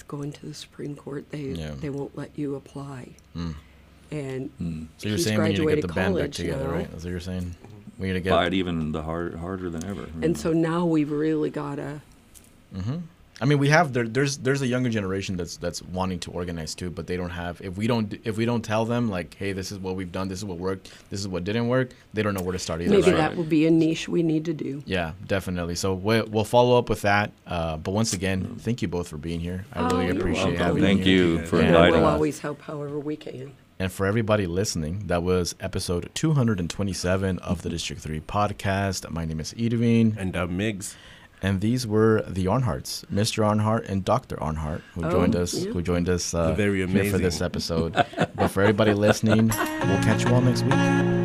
going to the Supreme Court. They
Yeah.
they won't let you apply."
Mm.
And
So you're
he's
saying we need to get
graduated
the band back
college
together,
now.
right? That's what you're saying. We need to get.
Fight even the hard, harder than ever.
And so now we've really got to.
I mean, we have there, there's there's a younger generation that's that's wanting to organize too, but they don't have. If we don't if we don't tell them like, hey, this is what we've done, this is what worked, this is what didn't work, they don't know where to start either.
Maybe
right?
that will be a niche we need to do.
Yeah, definitely. So we'll, we'll follow up with that. Uh, but once again, thank you both for being here. I really
Oh, you're
appreciate
welcome.
having
Thank
you.
you for
Yeah.
inviting
we'll
us.
always help however we can.
And for everybody listening, that was episode 227 of the District 3 podcast. My name is Edwin,
And uh, Migs.
And these were the Arnharts, Mr. Arnhart and Dr. Arnhart, who
Oh,
joined us.
yeah.
Who joined us uh,
very
here for this episode. but for everybody listening, we'll catch you all next week.